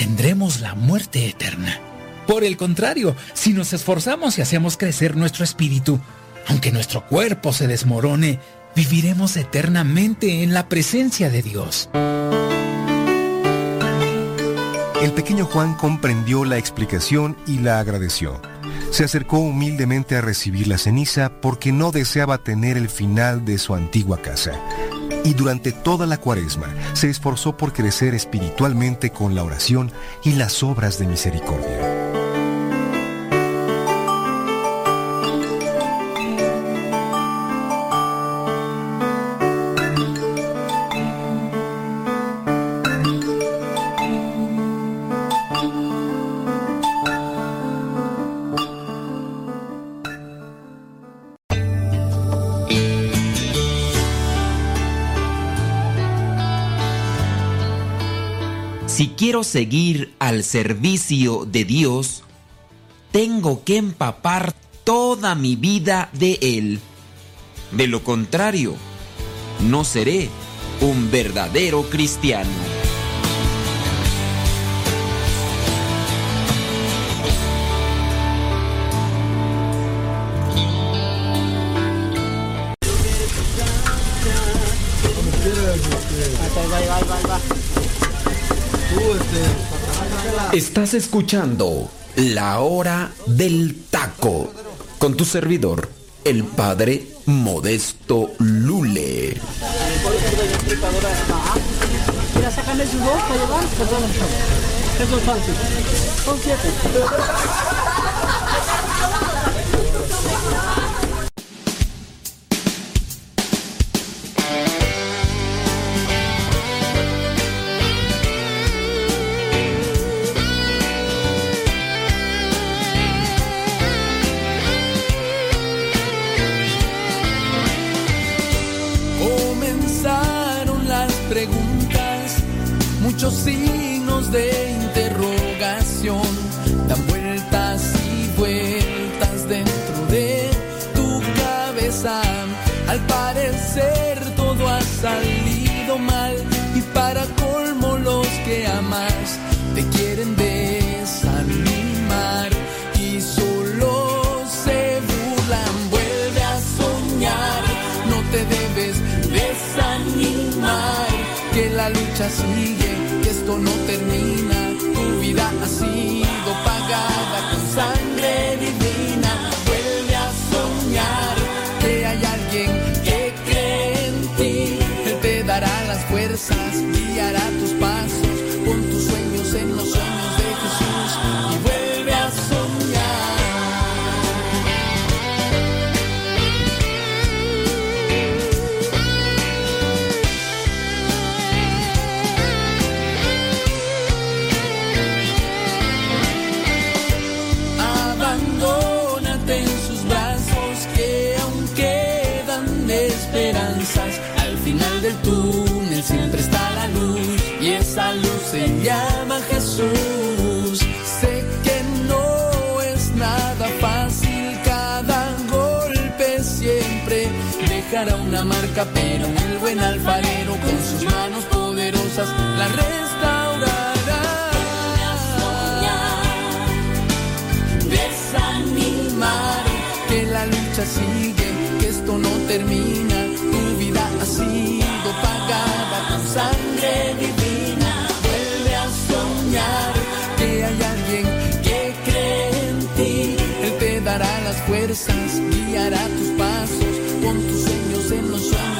tendremos la muerte eterna. Por el contrario, si nos esforzamos y hacemos crecer nuestro espíritu, aunque nuestro cuerpo se desmorone, viviremos eternamente en la presencia de Dios. El pequeño Juan comprendió la explicación y la agradeció. Se acercó humildemente a recibir la ceniza porque no deseaba tener el final de su antigua casa. Y durante toda la cuaresma se esforzó por crecer espiritualmente con la oración y las obras de misericordia. Quiero seguir al servicio de Dios, tengo que empapar toda mi vida de Él. De lo contrario, no seré un verdadero cristiano. Estás escuchando La Hora del Taco con tu servidor, el padre Modesto Lule. Sigue, que esto no termina. Una marca, pero el buen alfarero con sus manos poderosas la restaurará. desanimar, que la lucha sigue, que esto no termina, tu vida ha sido pagada con sangre divina, vuelve a soñar, que hay alguien que cree en ti, Él te dará las fuerzas, guiará tus pasos, en los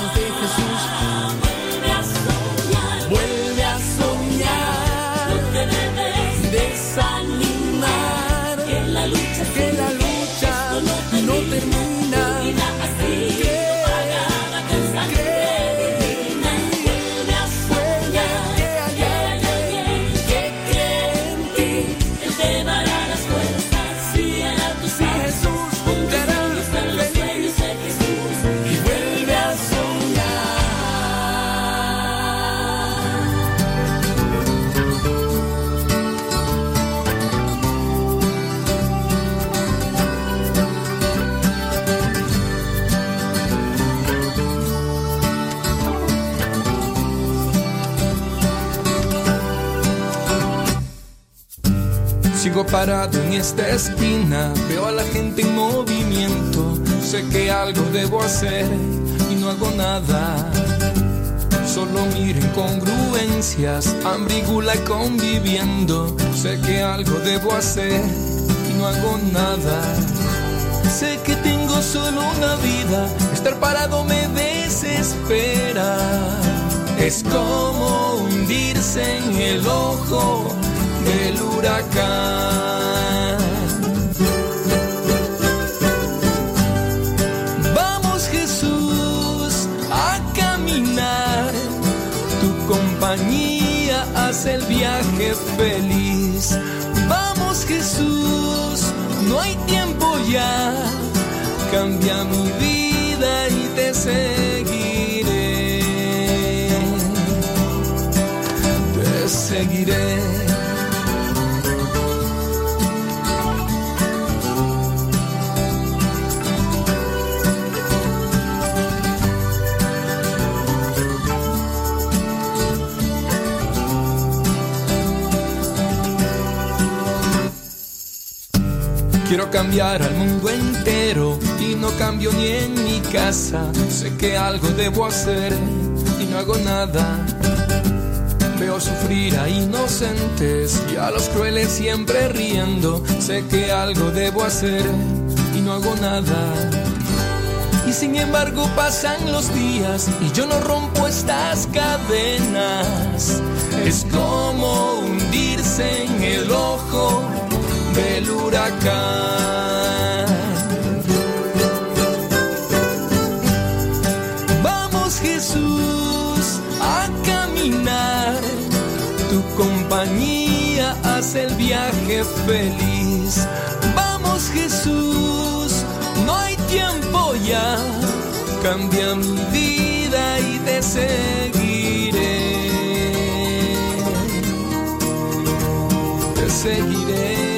Sigo parado en esta esquina, veo a la gente en movimiento. Sé que algo debo hacer y no hago nada. Solo miro incongruencias, hambre y gula y conviviendo. Sé que algo debo hacer y no hago nada. Sé que tengo solo una vida, estar parado me desespera. Es como hundirse en el ojo del huracán. Vamos Jesús a caminar, tu compañía hace el viaje feliz. Vamos Jesús, no hay tiempo ya, cambia mi vida y te seguiré. Te seguiré. Quiero cambiar al mundo entero y no cambio ni en mi casa. Sé que algo debo hacer y no hago nada. Veo sufrir a inocentes y a los crueles siempre riendo. Sé que algo debo hacer y no hago nada. Y sin embargo pasan los días y yo no rompo estas cadenas. Es como hundirse en el ojo del huracán. Vamos Jesús a caminar, tu compañía hace el viaje feliz. Vamos Jesús, no hay tiempo ya, cambia mi vida y te seguiré. Te seguiré.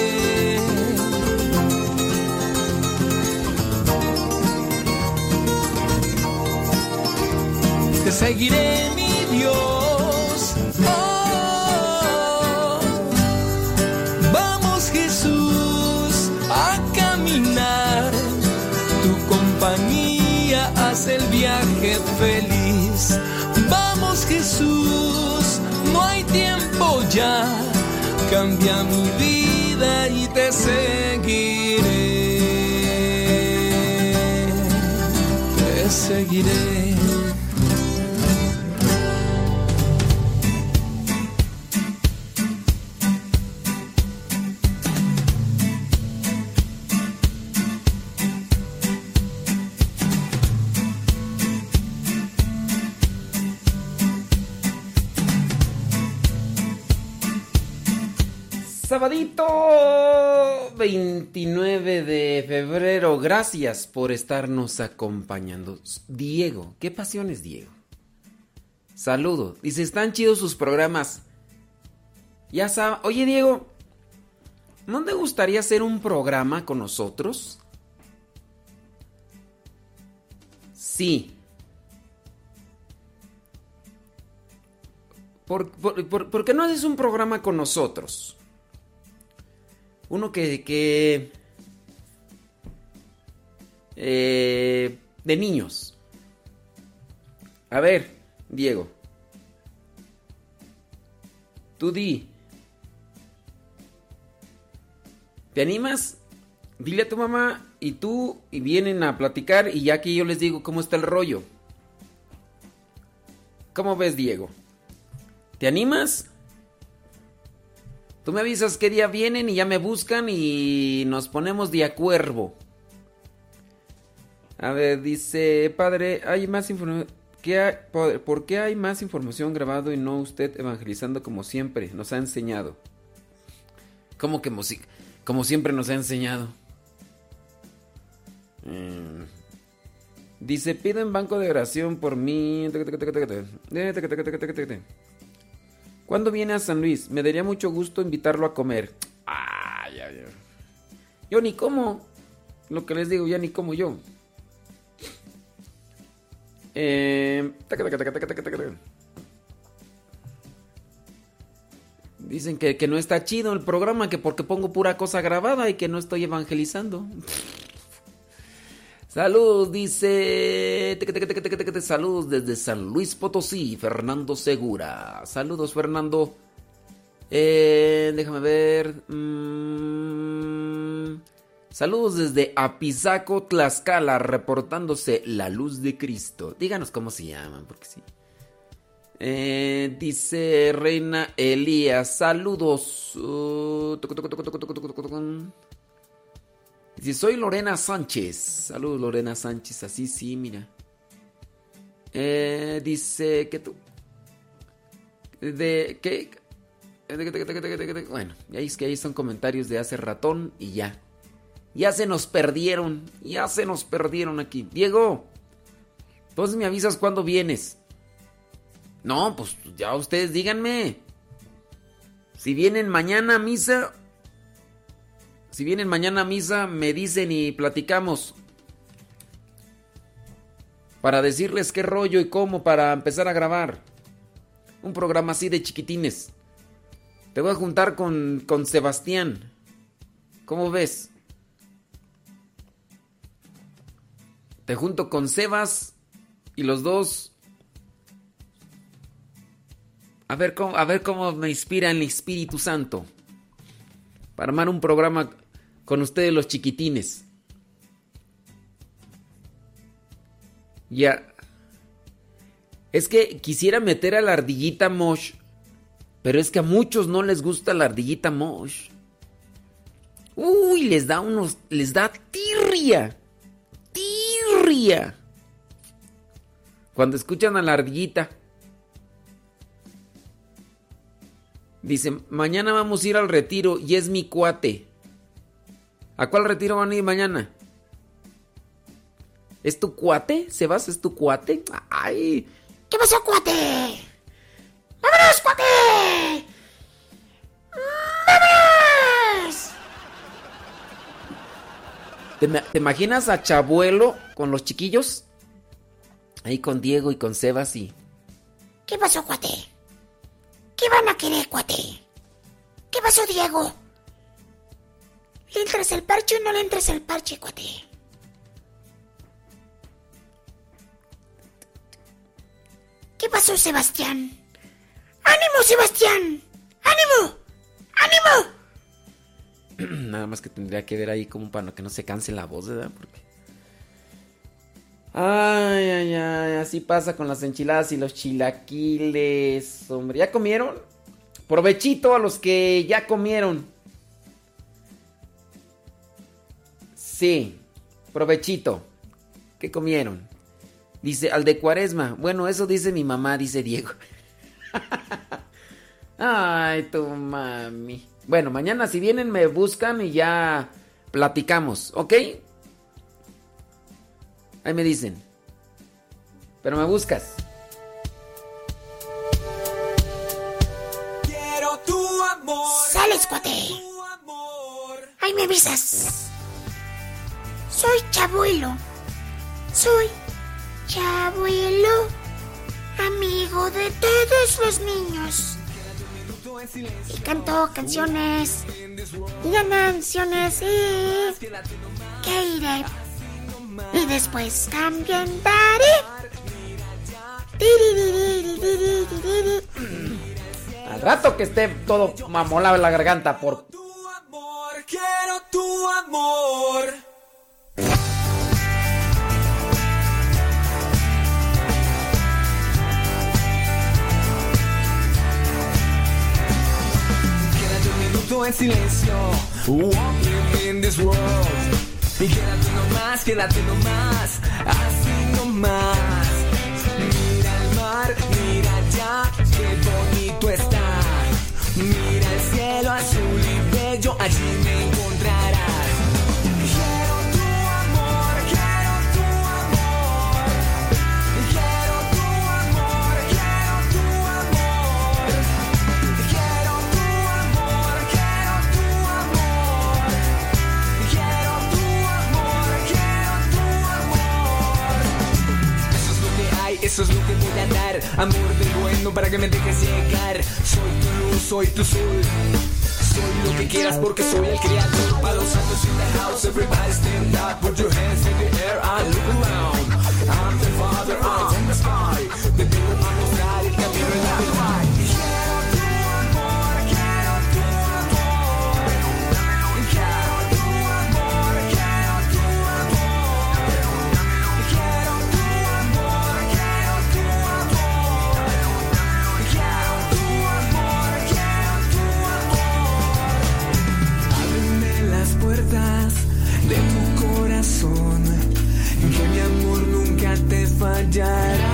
Seguiré mi Dios. Oh, vamos Jesús a caminar, tu compañía hace el viaje feliz. Vamos Jesús, no hay tiempo ya, cambia mi vida y te seguiré. Te seguiré. Sabadito 29 de febrero. Gracias por estarnos acompañando. Diego, ¿qué pasiones, Diego? Saludo. Dice, están chidos sus programas. Ya sabes. Oye, Diego, ¿no te gustaría hacer un programa con nosotros? Sí. ¿Por, por, por, por qué no haces un programa con nosotros? Uno que... que eh, de niños. A ver, Diego. Tú di. ¿Te animas? Dile a tu mamá y tú y vienen a platicar y ya que yo les digo cómo está el rollo. ¿Cómo ves, Diego? ¿Te animas? Tú me avisas qué día vienen y ya me buscan y nos ponemos de acuerdo. A ver, dice, padre, hay más información. ¿Por qué hay más información grabado y no usted evangelizando como siempre nos ha enseñado? ¿Cómo que como siempre nos ha enseñado? Mm. Dice, pido en banco de oración por mí. ¿Cuándo viene a San Luis? Me daría mucho gusto invitarlo a comer. Ay, ay, ay. Yo ni como. Lo que les digo, ya ni como yo. Eh... Dicen que, que no está chido el programa, que porque pongo pura cosa grabada y que no estoy evangelizando. [LAUGHS] Saludos, dice. Saludos desde San Luis Potosí, Fernando Segura. Saludos, Fernando. Eh, déjame ver. Mm, saludos desde Apizaco, Tlaxcala, reportándose la luz de Cristo. Díganos cómo se llaman, porque sí. Eh, dice Reina Elías, saludos. Uh, Soy Lorena Sánchez. Saludos, Lorena Sánchez. Así, sí, mira. Eh, dice que tú. De que. Bueno, ahí es que ahí son comentarios de hace ratón y ya. Ya se nos perdieron. Ya se nos perdieron aquí. Diego, entonces me avisas cuando vienes. No, pues ya ustedes díganme. Si vienen mañana a misa si vienen mañana a misa, me dicen y platicamos. Para decirles qué rollo y cómo para empezar a grabar. Un programa así de chiquitines. Te voy a juntar con, con Sebastián. ¿Cómo ves? Te junto con Sebas y los dos. A ver cómo, a ver cómo me inspira el Espíritu Santo. Para armar un programa con ustedes los chiquitines. Ya. Es que quisiera meter a la ardillita Mosh, pero es que a muchos no les gusta la ardillita Mosh. Uy, les da unos, les da tirria. Tirria. Cuando escuchan a la ardillita. Dice, mañana vamos a ir al retiro y es mi cuate. ¿A cuál retiro van a ir mañana? ¿Es tu cuate? ¿Sebas es tu cuate? ¡Ay! ¿Qué pasó, cuate? ¡Vámonos, cuate! ¡Vámonos! ¿Te, ¿Te, imaginas a Chabuelo con los chiquillos? Ahí con Diego y con Sebas y... ¿Qué pasó, cuate? ¿Qué van a querer, cuate? ¿Qué pasó, Diego? ¿Le entras el parche o no le entras el parche, cuate? ¿Qué pasó, Sebastián? ¡Ánimo, Sebastián! ¡Ánimo! ¡Ánimo! [CLEARS THROAT] Nada más que tendría que ver ahí como para que no se canse la voz, ¿verdad? Porque... Ay, ay, ay, así pasa con las enchiladas y los chilaquiles. Hombre, ¿ya comieron? Provechito a los que ya comieron. Sí, provechito. ¿Qué comieron? Dice, al de cuaresma. Bueno, eso dice mi mamá, dice Diego. [LAUGHS] Ay, tu mami. Bueno, mañana si vienen me buscan y ya platicamos, ¿ok? Ahí me dicen. Pero me buscas. Quiero tu amor. Sales, cuate. Ahí me avisas. Soy Chabuelo. Soy Chabuelo. Amigo de todos los niños. Y canto canciones. Y canciones. Y que iré. Y después también daré. Al rato que esté todo mamolado en la garganta por... Quiero tu amor. En silencio. Walking in this world. Y quédate nomás, quédate nomás. Así nomás. Mira el mar, mira allá. Qué bonito está. Mira el cielo azul y bello. Allí me encontrarás. Eso es lo que voy a dar. Amor del bueno para que me dejes llegar. Soy tu luz, soy tu soy. Soy lo que quieras porque soy el creador. Para los santos in the house, everybody stand up. Put your hands in the air and look around. I'm the father, I'm the sky. Te vengo a mostrar el camino en la nunca te fallará.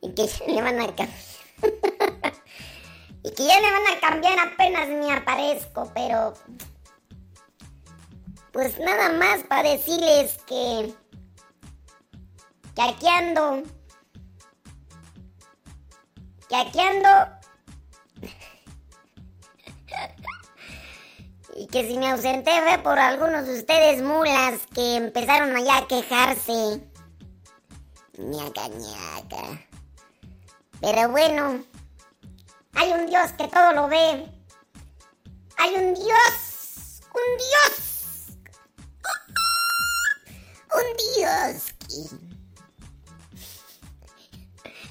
Y que ya le van a cambiar. [LAUGHS] y que ya le van a cambiar apenas me aparezco, pero. Pues nada más para decirles que. Que aquí ando. Que aquí ando. [LAUGHS] Y que si me ausenté fue por algunos de ustedes mulas que empezaron allá a quejarse. Ñaca ñaca. Pero bueno, hay un Dios que todo lo ve. Hay un Dios. Un Dios. Un Dios.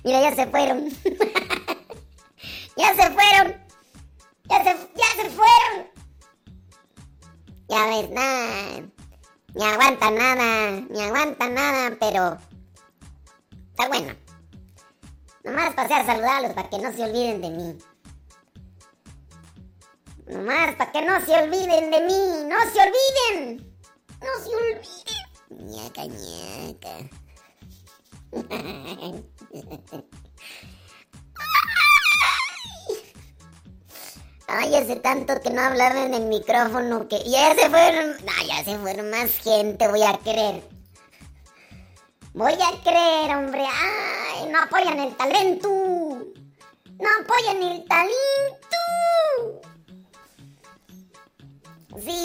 Mira, ya se fueron. [LAUGHS] ya se fueron. Ya se, ya se fueron. Ya ves, nada. Ni aguanta nada. Ni aguanta nada, pero. Está bueno. Nomás pasé a saludarlos para que no se olviden de mí. Nomás para que no se olviden de mí. ¡No se olviden! ¡No se olviden! ñaca ñaca. [LAUGHS] Ay, hace tanto que no hablaron en el micrófono que ya se fueron. No, ya se fueron más gente, voy a creer. Voy a creer, hombre. Ay, no apoyan el talento. No apoyan el talento.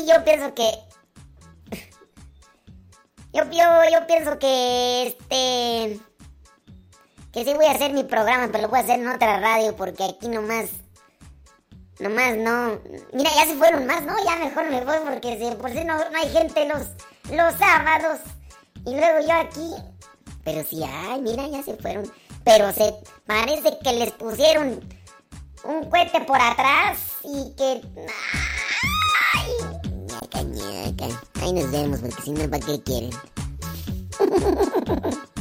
yo pienso que. [LAUGHS] Yo, yo, yo pienso que este. Que sí voy a hacer mi programa, pero lo voy a hacer en otra radio porque aquí nomás. Nomás no. Mira, ya se fueron más, ¿no? Ya mejor me voy porque si, por si no, no hay gente los, los sábados. Y luego yo aquí. Pero sí, ay, mira, ya se fueron. Pero se parece que les pusieron un cohete por atrás y que. ¡Ay! ñaca, ñaca. Ahí nos vemos, porque si no, ¿para qué quieren? [LAUGHS]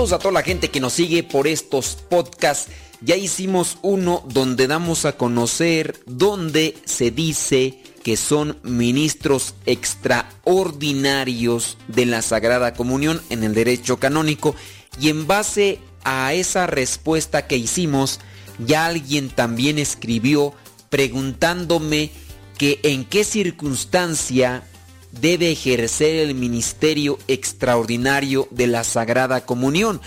A toda la gente que nos sigue por estos podcasts. Ya hicimos uno donde damos a conocer donde se dice que son ministros extraordinarios de la Sagrada Comunión en el derecho canónico. Y en base a esa respuesta que hicimos, ya alguien también escribió preguntándome que en qué circunstancia debe ejercer el ministerio extraordinario de la Sagrada Comunión,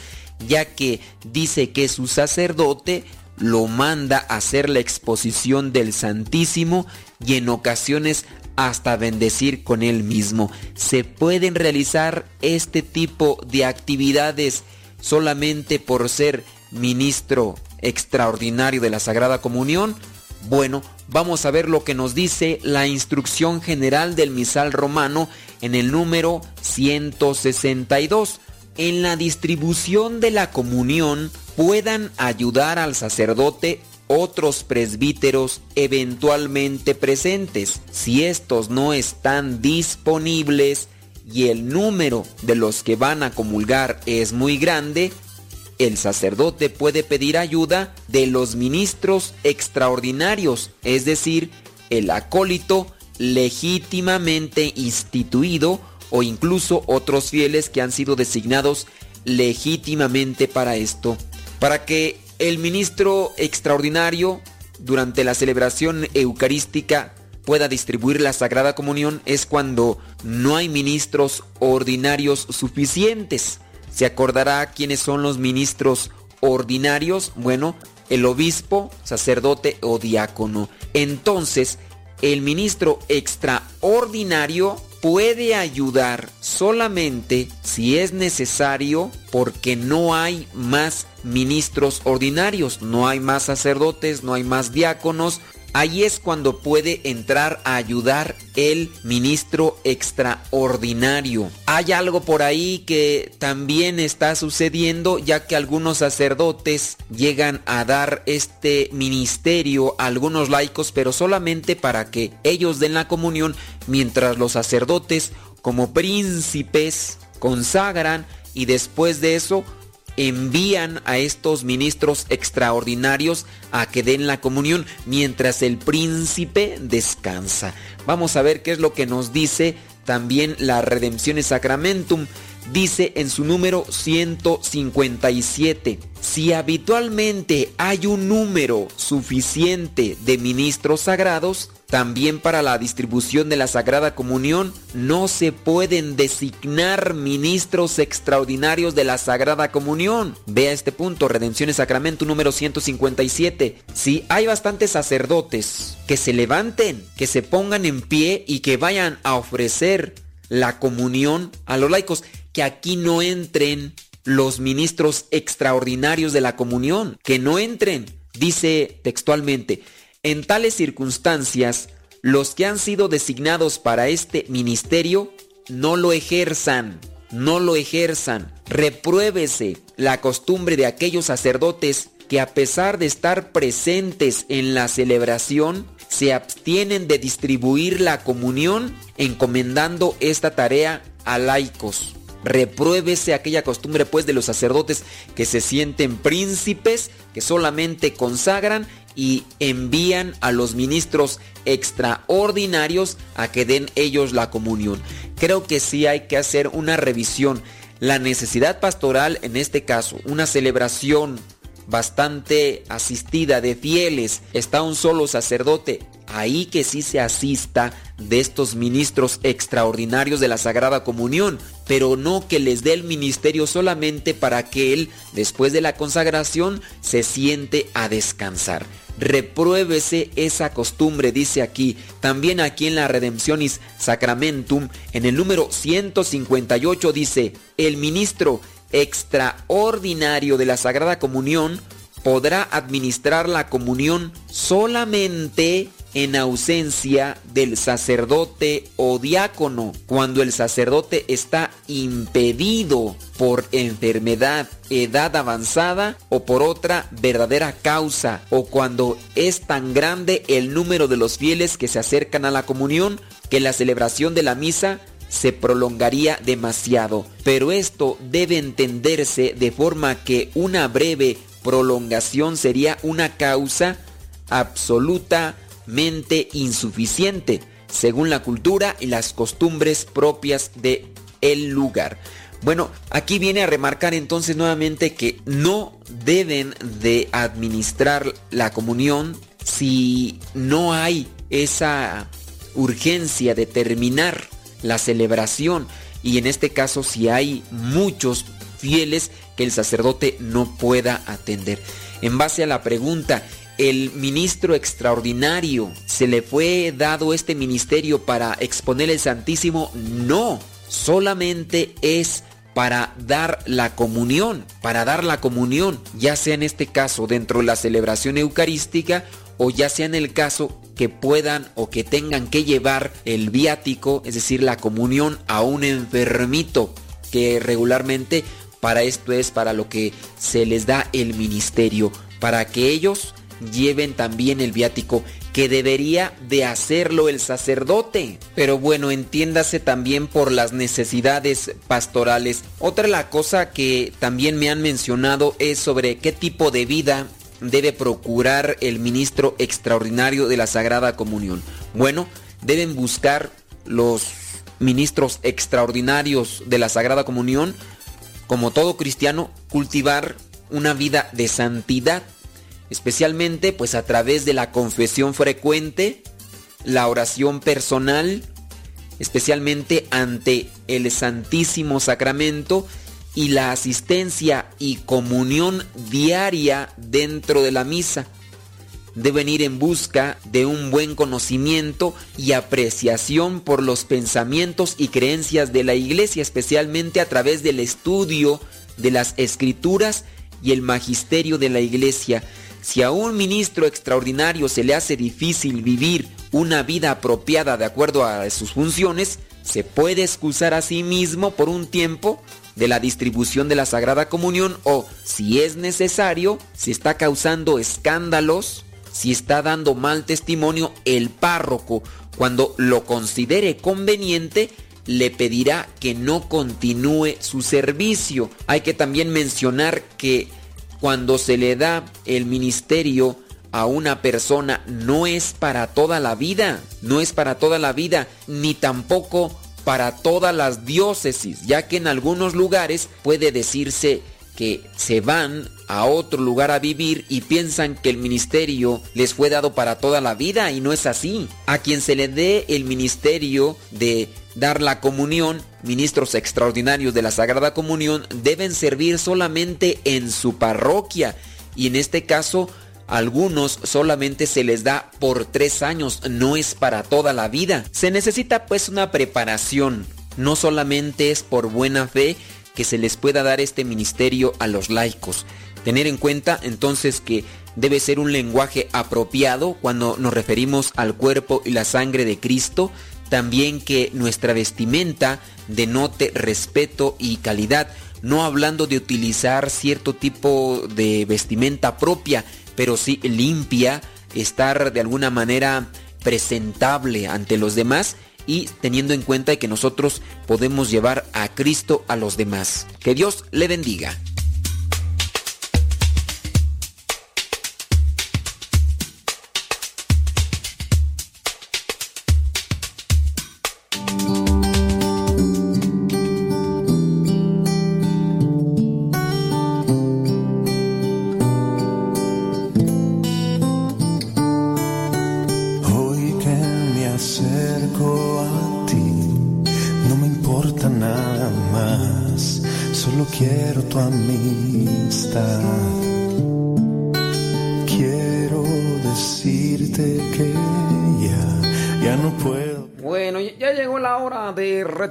ya que dice que su sacerdote lo manda a hacer la exposición del Santísimo y en ocasiones hasta bendecir con él mismo. Se pueden realizar este tipo de actividades solamente por ser ministro extraordinario de la Sagrada Comunión. Bueno, vamos a ver lo que nos dice la instrucción general del misal romano en el número 162. En la distribución de la comunión puedan ayudar al sacerdote otros presbíteros eventualmente presentes. Si estos no están disponibles y el número de los que van a comulgar es muy grande, el sacerdote puede pedir ayuda de los ministros extraordinarios, es decir, el acólito legítimamente instituido o incluso otros fieles que han sido designados legítimamente para esto. Para que el ministro extraordinario durante la celebración eucarística pueda distribuir la Sagrada Comunión es cuando no hay ministros ordinarios suficientes. ¿Se acordará quiénes son los ministros ordinarios? Bueno, el obispo, sacerdote o diácono. Entonces, el ministro extraordinario puede ayudar solamente si es necesario porque no hay más ministros ordinarios, no hay más sacerdotes, no hay más diáconos, Ahí es cuando puede entrar a ayudar el ministro extraordinario. Hay algo por ahí que también está sucediendo ya que algunos sacerdotes llegan a dar este ministerio a algunos laicos pero solamente para que ellos den la comunión mientras los sacerdotes como príncipes consagran y después de eso envían a estos ministros extraordinarios a que den la comunión mientras el príncipe descansa. Vamos a ver qué es lo que nos dice también la Redención Sacramentum. Dice en su número 157, si habitualmente hay un número suficiente de ministros sagrados, también para la distribución de la Sagrada Comunión no se pueden designar ministros extraordinarios de la Sagrada Comunión. Vea este punto, Redención y Sacramento número 157. Si hay bastantes sacerdotes que se levanten, que se pongan en pie y que vayan a ofrecer la comunión a los laicos, que aquí no entren los ministros extraordinarios de la comunión, que no entren. Dice textualmente, en tales circunstancias, los que han sido designados para este ministerio no lo ejerzan, no lo ejerzan. Repruébese la costumbre de aquellos sacerdotes que a pesar de estar presentes en la celebración, se abstienen de distribuir la comunión encomendando esta tarea a laicos. Repruébese aquella costumbre pues de los sacerdotes que se sienten príncipes, que solamente consagran y envían a los ministros extraordinarios a que den ellos la comunión. Creo que sí hay que hacer una revisión. La necesidad pastoral, en este caso, una celebración bastante asistida de fieles, está un solo sacerdote, ahí que sí se asista de estos ministros extraordinarios de la Sagrada Comunión, pero no que les dé el ministerio solamente para que él, después de la consagración, se siente a descansar. Repruébese esa costumbre, dice aquí. También aquí en la Redemptionis Sacramentum, en el número 158 dice, el ministro extraordinario de la Sagrada Comunión podrá administrar la comunión solamente en ausencia del sacerdote o diácono, cuando el sacerdote está impedido por enfermedad, edad avanzada o por otra verdadera causa, o cuando es tan grande el número de los fieles que se acercan a la comunión que la celebración de la misa se prolongaría demasiado. Pero esto debe entenderse de forma que una breve prolongación sería una causa absolutamente insuficiente según la cultura y las costumbres propias de el lugar. Bueno, aquí viene a remarcar entonces nuevamente que no deben de administrar la comunión si no hay esa urgencia de terminar la celebración y en este caso si hay muchos fieles que el sacerdote no pueda atender. En base a la pregunta, el ministro extraordinario, ¿se le fue dado este ministerio para exponer el Santísimo? No, solamente es para dar la comunión, para dar la comunión, ya sea en este caso dentro de la celebración eucarística o ya sea en el caso que puedan o que tengan que llevar el viático, es decir, la comunión a un enfermito, que regularmente para esto es para lo que se les da el ministerio, para que ellos lleven también el viático que debería de hacerlo el sacerdote. Pero bueno, entiéndase también por las necesidades pastorales. Otra la cosa que también me han mencionado es sobre qué tipo de vida debe procurar el ministro extraordinario de la Sagrada Comunión. Bueno, deben buscar los ministros extraordinarios de la Sagrada Comunión, como todo cristiano, cultivar una vida de santidad especialmente pues a través de la confesión frecuente, la oración personal, especialmente ante el Santísimo Sacramento y la asistencia y comunión diaria dentro de la misa. Deben ir en busca de un buen conocimiento y apreciación por los pensamientos y creencias de la iglesia, especialmente a través del estudio de las escrituras y el magisterio de la iglesia si a un ministro extraordinario se le hace difícil vivir una vida apropiada de acuerdo a sus funciones, se puede excusar a sí mismo por un tiempo de la distribución de la Sagrada Comunión o, si es necesario, si está causando escándalos, si está dando mal testimonio, el párroco, cuando lo considere conveniente, le pedirá que no continúe su servicio. Hay que también mencionar que cuando se le da el ministerio a una persona no es para toda la vida, no es para toda la vida, ni tampoco para todas las diócesis, ya que en algunos lugares puede decirse que se van a otro lugar a vivir y piensan que el ministerio les fue dado para toda la vida y no es así. A quien se le dé el ministerio de dar la comunión, ministros extraordinarios de la Sagrada Comunión deben servir solamente en su parroquia y en este caso algunos solamente se les da por tres años, no es para toda la vida. Se necesita pues una preparación, no solamente es por buena fe que se les pueda dar este ministerio a los laicos. Tener en cuenta entonces que debe ser un lenguaje apropiado cuando nos referimos al cuerpo y la sangre de Cristo, también que nuestra vestimenta denote respeto y calidad, no hablando de utilizar cierto tipo de vestimenta propia, pero sí limpia, estar de alguna manera presentable ante los demás y teniendo en cuenta que nosotros podemos llevar a Cristo a los demás. Que Dios le bendiga.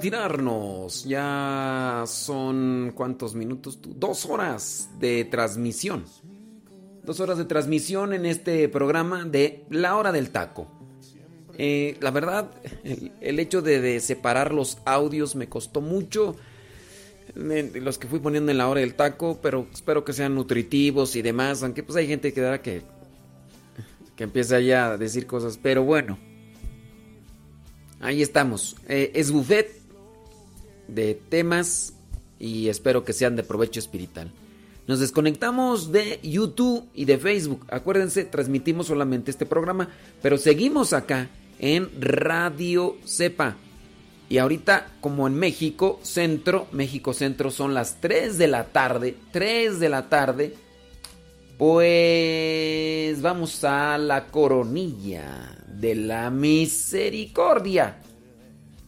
Retirarnos. Ya son cuántos minutos, dos horas de transmisión. Dos horas de transmisión en este programa de La Hora del Taco. Eh, la verdad, el, hecho de, separar los audios me costó mucho. los que fui poniendo en la hora del taco, pero espero que sean nutritivos y demás. Aunque pues hay gente que dará que, que empiece ya a decir cosas. Pero bueno, ahí estamos. Eh, es buffet de temas y espero que sean de provecho espiritual. Nos desconectamos de YouTube y de Facebook. Acuérdense, transmitimos solamente este programa, pero seguimos acá en Radio Cepa. Y ahorita, como en México Centro, México Centro son las 3 de la tarde, 3 de la tarde, pues vamos a la coronilla de la misericordia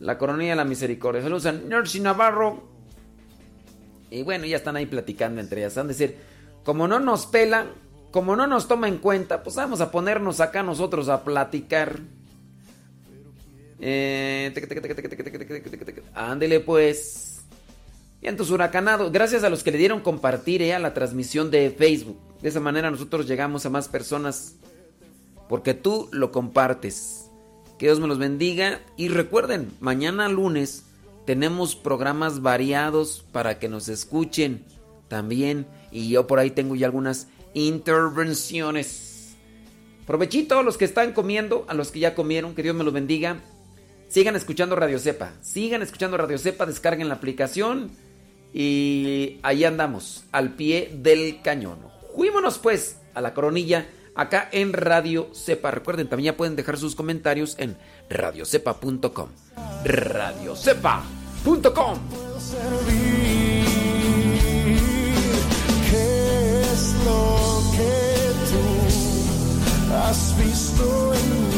la coronilla de la misericordia. Saludos a Nercy Navarro. Y bueno, ya están ahí platicando entre ellas. Van a decir, como no nos pelan, como no nos toma en cuenta, pues vamos a ponernos acá nosotros a platicar. ándele pues. Y en tus huracanados, gracias a los que le dieron compartir eh, a la transmisión de Facebook. De esa manera nosotros llegamos a más personas porque tú lo compartes. Que Dios me los bendiga. Y recuerden, mañana lunes tenemos programas variados para que nos escuchen también. Y yo por ahí tengo ya algunas intervenciones. Provechito a los que están comiendo, a los que ya comieron, que Dios me los bendiga. Sigan escuchando Radio Cepa. Sigan escuchando Radio Cepa, descarguen la aplicación. Y ahí andamos, al pie del cañón. Fuímonos pues a la coronilla acá en Radio Cepa. Recuerden, también ya pueden dejar sus comentarios en radiocepa.com. Radiocepa.com. ¿Qué es lo que tú has visto en mí?